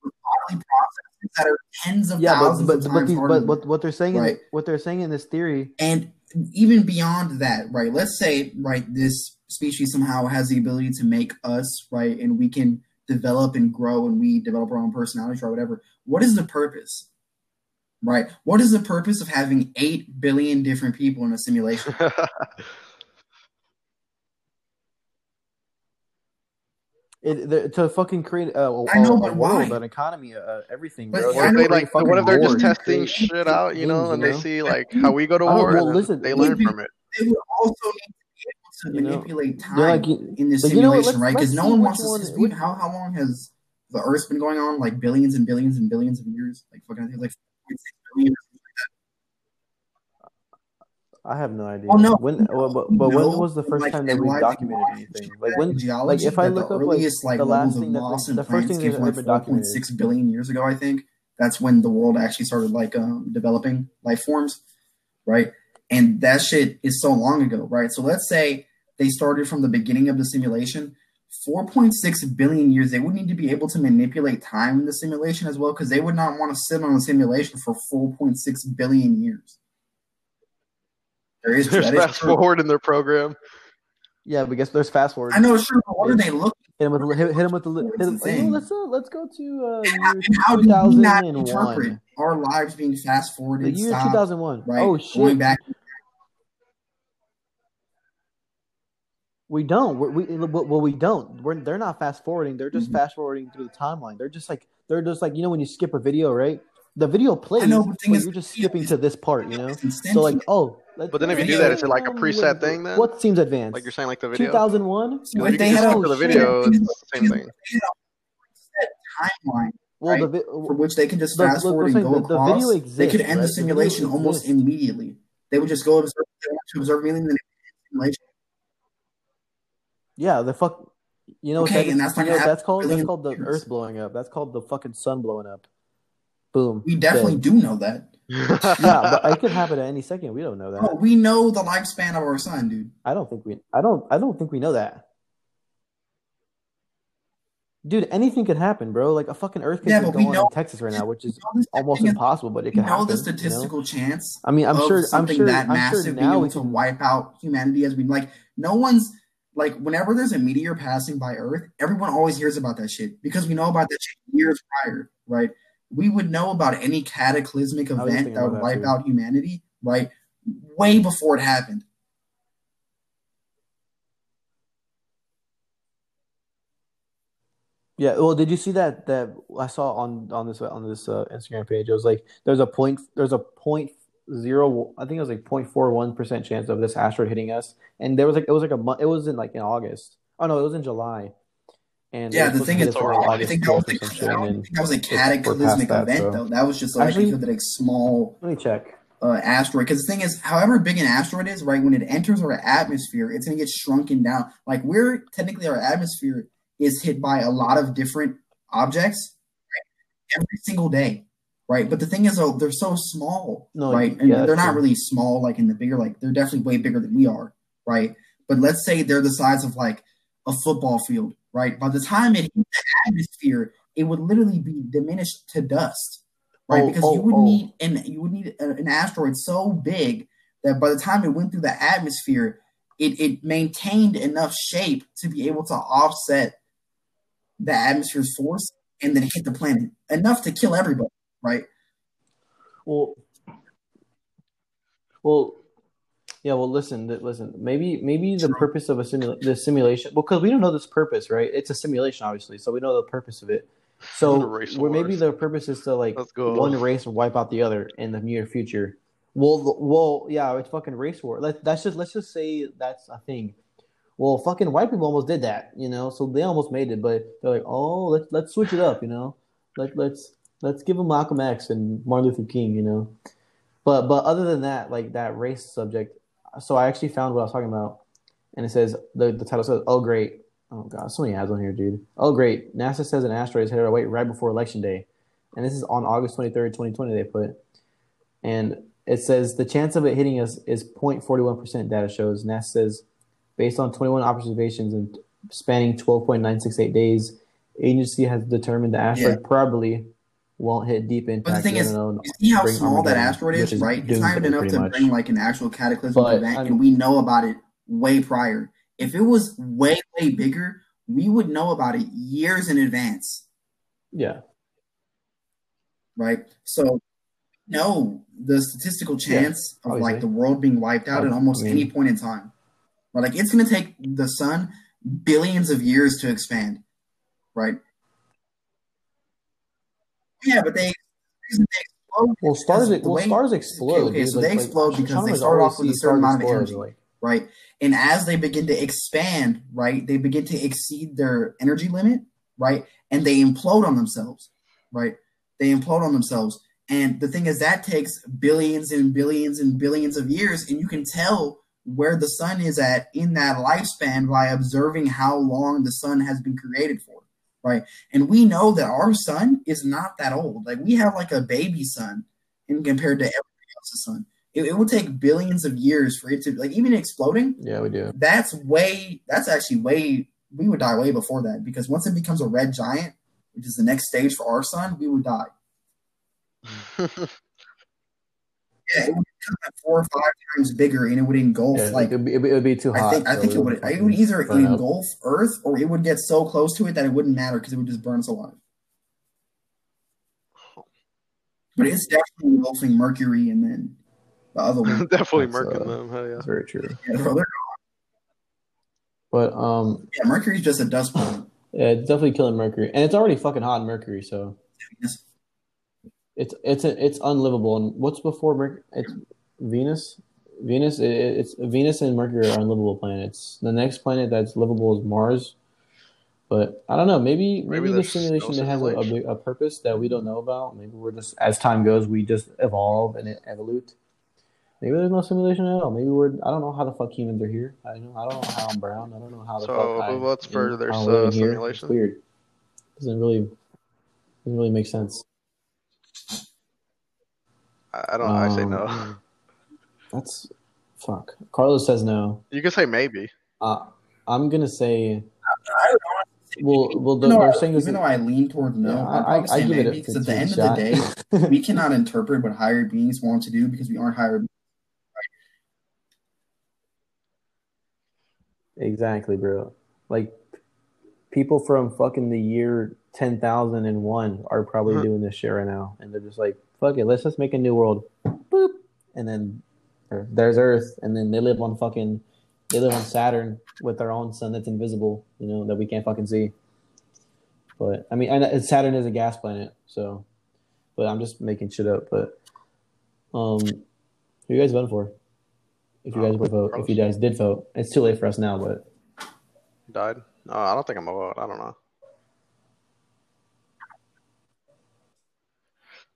with bodily processes that are tens of Yeah, but thousands but of but, times these, harder. but than what what they're saying Right. in what they're saying in this theory. And even beyond that, right? Let's say, right, this species somehow has the ability to make us, right, and we can develop and grow and we develop our own personalities or whatever. What is the purpose? Right? What is the purpose of having 8 billion different people in a simulation? It, they're- to fucking create a, a, I know, a world, why? an economy, uh, everything. But bro. I what if they, like, what if they're just testing shit out, you know, and you they know? see like how we go to I don't- war, well, and listen, they learn from it. They would also need to be able to You know, manipulate time like, in this but you know simulation, let's- right? Because no one wants to. see Since how how long has the Earth's been going on? Like billions and billions and billions of years. Like fucking, I like 4.6 billion. I have no idea. Oh, no. When, well, but, but when was the first like, time that we documented anything? Like when, in like if I look the up like earliest like the last thing that the, the first thing that like ever documented. billion years ago, I think. That's when the world actually started like um, developing life forms, right? And that shit is so long ago, right? So let's say they started from the beginning of the simulation. 4.6 billion years, they would need to be able to manipulate time in the simulation as well, because they would not want to sit on a simulation for 4.6 billion years. There is There's that is fast true. forward in their program. Yeah, but guess there's fast forward. I know it's true, but what are they looking Hit him with the, hit, hit him with the hit him, That's the you thing. let's uh, let's go to uh, And how, year and how do we not interpret our lives being fast The year 2001. right? Oh Going shit! back, We don't. We're, we well, we don't. We're, they're not fast forwarding. They're just Mhm. fast forwarding through the timeline. They're just like they're just like you know when you skip a video, right? The video plays, know, but thing but is, you're just skipping is- to this part, you know. So like, oh, But then if you do let's that, is it like a preset with- thing then? What seems advanced? Like you're saying, like the video. 2001. So if they can had just a look for the video. It's the same thing. timeline Well, the, right? vi- for which they can just The- fast forward and go the- the across. video they could end right? the The simulation video almost exists. immediately. They would just go observe, they want to observe immediately, and then the simulation. yeah, the fuck. You know what Okay, that, and that's you know that's happen called? That's called the. Earth blowing up. That's called the fucking sun blowing up. Boom. We definitely Dead. do know that. Yeah, but it could happen at any second. We don't know that. Bro, we know the lifespan of our sun, dude. I don't think we. I don't. I don't think we know that. Dude, anything could happen, bro. Like a fucking earthquake Yeah, is we going on know- in Texas right now, which is We know almost impossible, but it We can know happen. the you know? statistical chance I mean, I'm sure. I'm something sure. that I'm massive sure being able we to can. wipe out humanity as we like. No one's like whenever there's a meteor passing by Earth, everyone always hears about that shit because we know about that shit years prior, right? We would know about any cataclysmic I was just event that would wipe that, out humanity, right? Way before it happened. Yeah. Well, did you see that? That I saw on on this on this uh, Instagram page. It was like there's a point. There's a point zero. I think it was like 0.41 percent chance of this asteroid hitting us, and there was like it was like a month. It was in like in August. Oh no, it was in July. And Yeah, the thing is, I think that was, 12th I don't think that was a cataclysmic that, event, so- though. That was just like Actually- that a small Let me check. uh, asteroid. Because the thing is, however big an asteroid is, right, when it enters our atmosphere, it's going to get shrunken down. Like we're technically our atmosphere is hit by a lot of different objects right, every single day, right? But the thing is, though, they're so small, No, right? And yeah, they're not true. really small, like in the bigger, like they're definitely way bigger than we are, right? But let's say they're the size of like a football field, right? By the time it hit the atmosphere, it would literally be diminished to dust, right? Oh, because oh, you would oh. need and you would need a- an asteroid so big that by the time it went through the atmosphere, it, it maintained enough shape to be able to offset the atmosphere's force and then hit the planet enough to kill everybody, right? Well, well, yeah. Well, listen, listen. Maybe, maybe the purpose of a simula- the simulation, because we don't know this purpose, right? It's a simulation, obviously, so we know the purpose of it. So, where maybe the purpose is to like one race wipe out the other in the near future. Well, well, yeah, it's fucking race war. Let, that's just let's just say that's a thing. Well, fucking white people almost did that, you know. So they almost made it, but they're like, oh, let's let's switch it up, you know. Let let's let's give them Malcolm X and Martin Luther King, you know. But but other than that, like that race subject, so I actually found what I was talking about, and it says the the title says, "Oh great, oh god, so many ads on here, dude. Oh great, NASA says an asteroid is headed our way right before election day, and this is on August twenty third, twenty twenty. They put, and it says the chance of it hitting us is 0.41 percent. Data shows NASA says, based on twenty one observations and spanning twelve point nine six eight days, agency has determined the asteroid probably won't hit deep impact. But the thing is, you see how small that asteroid is, right? It's not even enough to much. bring like an actual cataclysmic But, event, I'm- and we know about it way prior. If it was way, way bigger, we would know about it years in advance, Yeah. right? So, no, the statistical Yeah, chance of like the world being wiped out I at almost mean- any point in time, right? Like it's going to take the sun billions of years to expand, right? Yeah, but they, they explode Well, stars well way- stars explode. okay, dude. so Like- they like, explode because they start off with a certain amount of energy. like- right? And as they begin to expand, right, they begin to exceed their energy limit, right? And they implode on themselves, right? They implode on themselves. And the thing is, that takes billions and billions and billions of years. And you can tell where the sun is at in that lifespan by observing how long the sun has been created for, right? And we know that our sun is not that old. Like we have like a baby sun in compared to everybody else's sun. It, it would take billions of years for it to like even exploding. Yeah, we do. That's way. That's actually way. We would die way before that because once it becomes a red giant, which is the next stage for our sun, we would die. Yeah, it would become like four or five times bigger, and it would engulf Yeah, like. it would be, it would be too hot. I think I think it would. It would either burn up. engulf Earth or it would get so close to it that it wouldn't matter because it would just burn us alive. But it's definitely engulfing Mercury and then the other one. Definitely Mercury, murking uh, them. Hell yeah. That's very true. Yeah, bro, But um, Yeah, Mercury's just a dust planet. yeah, it's definitely killing Mercury, and it's already fucking hot in Mercury, so Yes. It's it's it's unlivable. And what's before Mercury? It's Venus. Venus. It, it's Venus and Mercury are unlivable planets. The next planet that's livable is Mars. But I don't know. Maybe maybe, Maybe the simulation no has a, a, a purpose that we don't know about. Maybe we're just as time goes, we just evolve and it evolute. Maybe there's no simulation at all. Maybe we're I don't know how the fuck humans are here. I don't know. I don't know how I'm brown. I don't know how the So, fuck I, what's for their, how uh, here. It's simulation? weird. Doesn't really doesn't really make sense. I I don't know. I say Um, no. That's fuck. Carlos says no. You can say maybe. Uh, I'm gonna say. Well, well, they're, even though, they're saying this. even though I lean towards no, Yeah, I'd I, I, I say give it maybe a because at the end shot. of the day, we cannot interpret what higher beings want to do because we aren't higher. exactly, bro. Like people from fucking the year ten thousand and one are probably Huh. doing this shit right now, and they're just like, "Fuck it, let's just make a new world." Boop, and then there's Earth, and then they live on fucking they live on Saturn with their own sun that's invisible, you know, that we can't fucking see. But I mean, and Saturn is a gas planet, so. But I'm just making shit up. But um, who you guys voting for? If you guys Uh, would vote, if you guys did vote, it's too late for us now. But Died. No, I don't think I'm a vote. I don't know.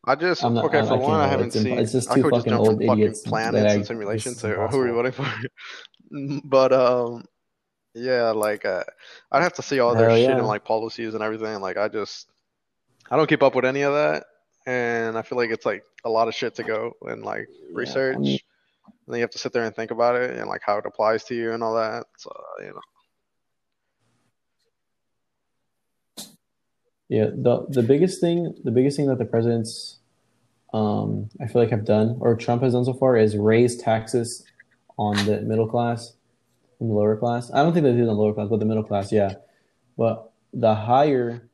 I just I'm not- okay. I- for I one, I haven't It's seen. it's just I two could just fucking jump from old fucking idiots that planets and simulations to who are you voting for. but um, yeah, like uh, I'd have to see all their Hell shit yeah. and like policies and everything. Like I just, I don't keep up with any of that, and I feel like it's like a lot of shit to go and like Yeah, I research. mean- and then you have to sit there and think about it and like how it applies to you and all that. So you know. Yeah, the the biggest thing, the biggest thing that the presidents, um, I feel like have done or Trump has done so far is raise taxes on the middle class and the lower class. I don't think they do the lower class, but the middle class, yeah. But the higher,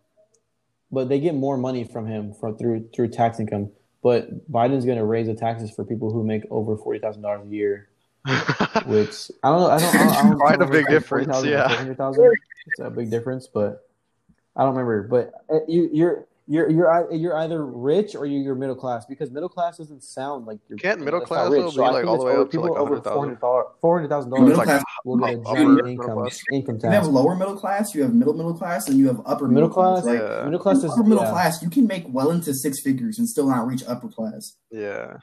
but they get more money from him for through through tax income. But Biden's going to raise the taxes for people who make over forty thousand dollars a year, which I don't know. I don't. I don't, I don't Quite a big difference, 40,000 yeah. It's a big difference, but I don't remember. But uh, you, you're you're you're you're either rich or you're, you're middle class because middle class doesn't sound like you're. Can't middle class, rich. though, So be, like, all the way over- up to, people like, over 100,000? four hundred thousand Middle dollars class, will get a upper giant middle income class. income you have lower middle class, you have middle middle class, and you have upper Middle class, right? Yeah. middle class is upper middle yeah. class, you can make well into six figures and still not reach upper class. yeah.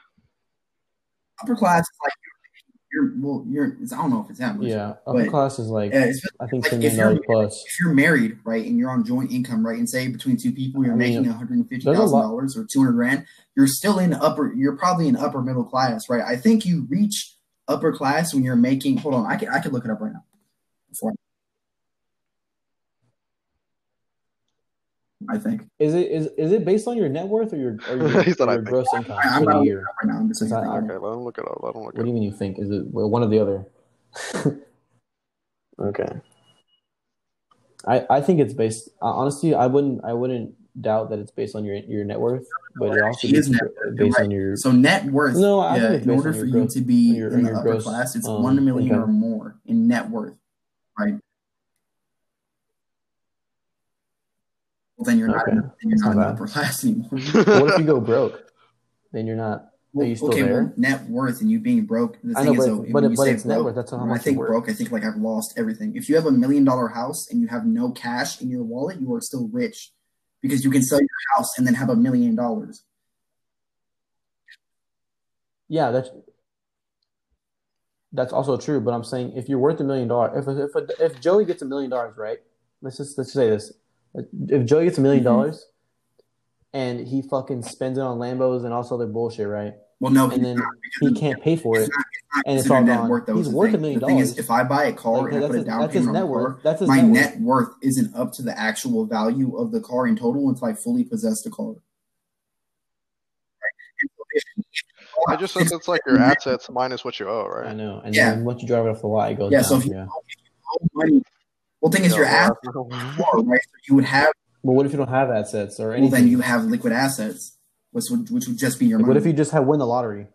Upper class is like you're well, you're. I don't know if it's that much. Yeah, upper class is like Yeah, it's I think like, if you're- plus. if you're married, right, and you're on joint income, right, and say between two people you're I mean, making one hundred and fifty thousand dollars or two hundred grand, you're still in upper. You're probably in upper middle class, right? I think you reach upper class when you're making. Hold on, I can I can look it up right now. Before I think Is it is is it based on your net worth or your or your, He said, your think." gross income I- I'm for the not- year? right now I'm just Is at. Okay, let him look it up. Let him look What it do you mean you think? Is it well, one or the other? okay. I I think it's based. Uh, honestly, I wouldn't I wouldn't doubt that it's based on your your net worth, but it also It is based, net based right. on your. So net worth, No, I yeah, it's in order for your you to be your- in on the your upper gross, class, it's um, one million or more in net worth, right? Well, then you're not. Okay. Then you're not not the upper class anymore. what if you go broke? Then you're not. Well, you still okay, there? well, net worth and you being broke. The I thing know, is, but though, but when it- you but say it's net worth, that's how much I think broke, I think like I've lost everything. If you have a million dollar house and you have no cash in your wallet, you are still rich because you can sell your house and then have a million dollars. Yeah, that's that's also true. But I'm saying if you're worth a million dollars, if if if Joey gets a million dollars, right? Let's just let's say this: if Joey gets a 1000000 Mhm. dollars, and he fucking spends it on Lambos and all this other bullshit, right? Well, no, And then not, he can't pay for it. not, it's not and it's considered all gone. worth. Though, He's the worth a million The thing is, dollars. if I buy a car Like, and I that's put a down that's his payment on net the worth. car, That's his my net worth. worth isn't up to the actual value of the car in total until I fully possess the car. Right? And so if- It just says it's like your assets minus what you owe, right? I know. And Yeah. then once you drive it off the lot, it goes Yeah, down. so if you, yeah. owe money, well, thing is, your Yeah, assets well, are right. So you would have, But what if you don't have assets or anything? well, anything? then you have liquid assets, which would which would just be your Like, money. what if you just have win the lottery?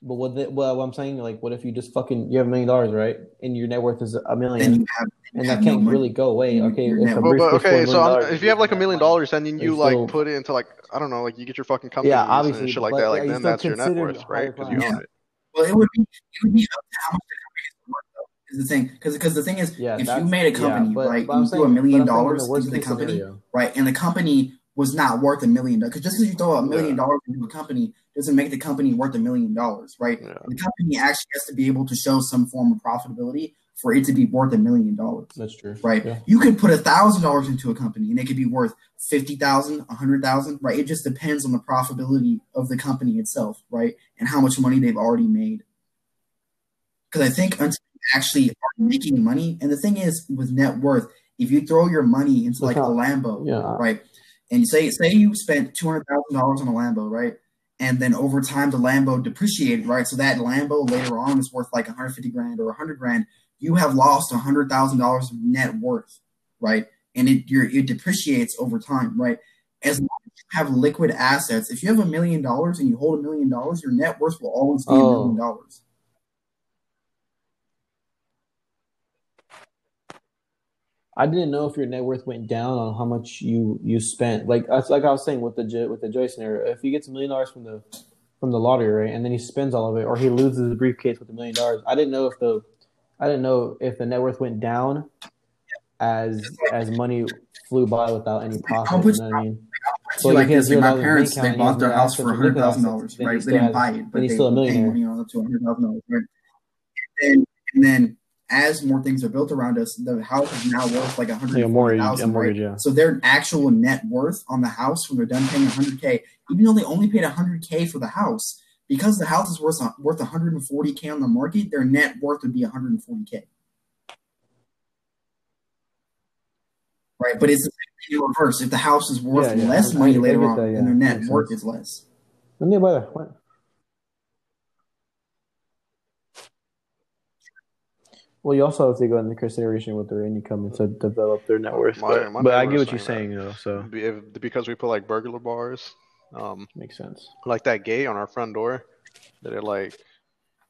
But what, the, well, what I'm saying, like, what if you just fucking you have a million dollars, right, and your net worth is a Then million, you have, you and have that no can't money. really go away. Your- Okay, your if net a worth- Well, oh, but okay, $4 so if you have like a million money. dollars, then you like still- put it into like I don't know, like you get your fucking company Yeah, and obviously, shit like but that. Like you then that's your net worth, right? Because you class. own it. Well, it would be it would be up to how much the company is worth, though. Is the thing because because the thing is, Yeah, if you made a company yeah, but, right, but I'm you saying, threw a million but I'm saying in dollars into the company, scenario. right, and the company was not worth a million dollars, because just because you throw a million Yeah. dollars into a company doesn't make the company worth a million dollars, right? Yeah. The company actually has to be able to show some form of profitability for it to be worth a million dollars. That's true, right? Yeah. You could put a thousand dollars into a company and it could be worth fifty thousand, a hundred thousand, right? It just depends on the profitability of the company itself, right? And how much money they've already made. Because I think until you actually are making money, and the thing is with net worth, if you throw your money into like a Lambo, Yeah, right? And say say you spent two hundred thousand dollars on a Lambo, right? And then over time the Lambo depreciated, right? So that Lambo later on is worth like 150 grand or 100 grand. You have lost hundred thousand dollars of net worth, right? And it your it depreciates over time, right? As long as you have liquid assets, if you have a million dollars and you hold a million dollars, your net worth will always be a Oh. million dollars. I didn't know if your net worth went down on how much you you spent. Like that's like I was saying with the with the Joy scenario. If he gets a million dollars from the from the lottery, right, and then he spends all of it, or he loses the briefcase with a million dollars, I didn't know if the I didn't know if the net worth went down as as money flew by without any profit. I'll put You know what I mean? So Well, like this, like my parents, they bought their house for hundred thousand dollars, right? They didn't has- buy it, but they still a were paying millionaire. money on it to hundred thousand dollars, right? And and then as more things are built around us, the house is now worth like a hundred Like a mortgage, a thousand, mortgage, right? yeah. So their actual net worth on the house when they're done paying hundred k, even though they only paid hundred k for the house, because the house is worth worth one hundred and forty k on the market, their net worth would be one hundred and forty k. Right, but it's the same thing in reverse. If the house is worth Yeah, yeah, less I- money I later get on, that, yeah. then their net Makes worth sense. is less. Let me buy that. What? Well, you also have to go into consideration with their income to develop their net worth. My- but my but I get what you're saying saying, though. So if- because we put like burglar bars, um, makes sense. like that gate on our front door, that it like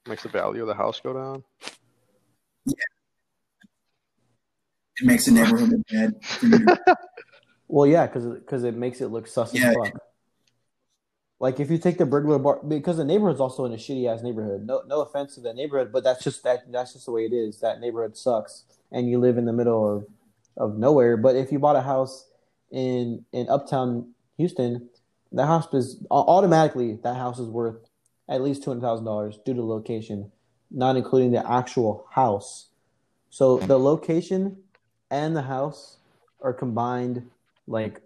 makes the value of the house go down. Yeah. It makes the neighborhood look bad. for you. Well, yeah, because it makes it look sus Yeah. as fuck. Like if you take the burglar bar, because the neighborhood's also in a shitty ass neighborhood. No, no offense to that neighborhood, but that's just that. That's just the way it is. That neighborhood sucks, and you live in the middle of of nowhere. But if you bought a house in in uptown Houston, that house is automatically that house is worth at least two hundred thousand dollars due to location, not including the actual house. So the location and the house are combined like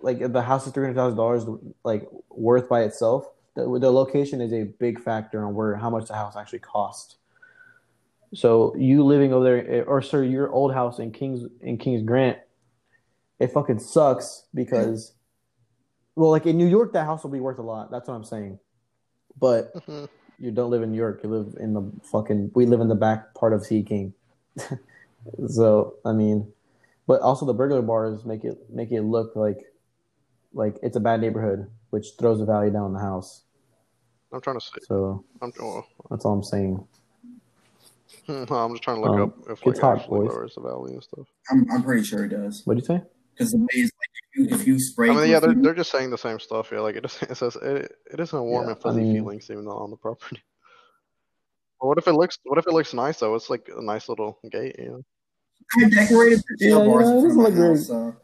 like the house is three hundred thousand dollars like worth by itself. The, the location is a big factor on where how much the house actually cost. So you living over there, eh, or sir, your old house in Kings in Kings Grant, it fucking sucks because, well, like in New York, that house will be worth a lot. That's what I'm saying. But you don't live in New York. You live in the fucking. We live in the back part of Sea King. so I mean, but also the burglar bars make it make it look like like it's a bad neighborhood, which throws the value down on the house. I'm trying to see. So I'm, oh, that's all I'm saying. I'm just trying to look Um, up if it's like hot, actually boys. lowers the value and stuff. I'm, I'm pretty sure it does. What do you say? Because the way is like if you, if you spray, I mean, yeah, they're, perfume- they're just saying the same stuff. Yeah, like it just it says it, it isn't a warm Yeah, and fuzzy I mean- feelings even though on the property. But what if it looks? What if it looks nice though? It's like a nice little gate. You know? I decorated the jail Yeah, bars yeah, it doesn't look very- house. So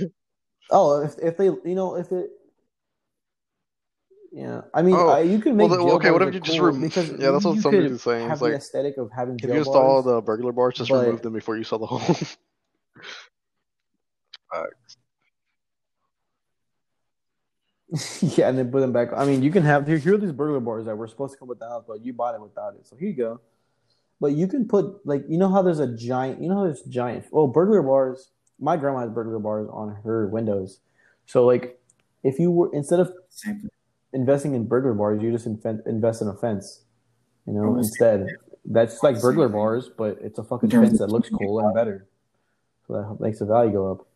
Oh, if if they, you know, if it, yeah, I mean, Oh, I, you can make. then- jail okay, what if you look just remove? because yeah, that's what you somebody could saying, Have it's the like, aesthetic of having If jail you install bars. the burglar bars, just but- remove them before you sell the home. yeah, and then put them back. I mean, you can have here. Here are these burglar bars that were supposed to come with the house, but you bought it without it. So here you go. But you can put like you know how there's a giant. You know how there's giant. Well, burglar bars. My grandma has burglar bars on her windows. So like, if you were instead of investing in burglar bars, you just inven- invest in a fence. You know, instead. That's like burglar bars, but it's a fucking fence that looks cool and better. So that makes the value go up.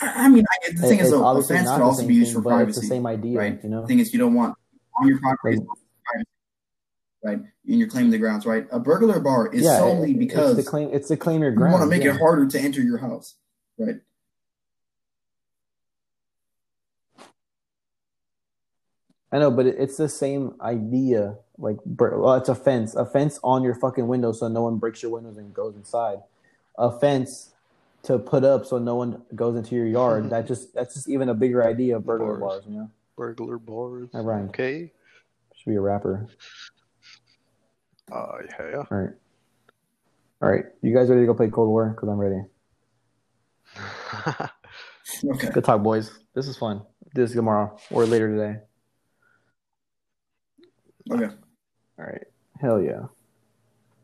I, I mean, I, the thing It- is, though, a fence could the also be used thing, for but it's the privacy. same idea, right? you know. The thing is, you don't want on your property Like- right? And you're claiming the grounds, right? A burglar bar is yeah, solely it- because it's to claim it's to claim your you want to make yeah. it harder to enter your house, right? I know, but it's the same idea. Like, well, it's a fence, a fence on your fucking window, so no one breaks your windows and goes inside. A fence to put up so no one goes into your yard. that just that's just even a bigger idea of burglar Bars. bars. You know, Burglar bars. That rhymed. Okay. should be a rapper. Uh, yeah. All right, all right. You guys ready to go play Cold War? Because I'm ready. Okay. Good talk, boys. This is fun. Do this tomorrow or later today. Okay. All right. Hell yeah.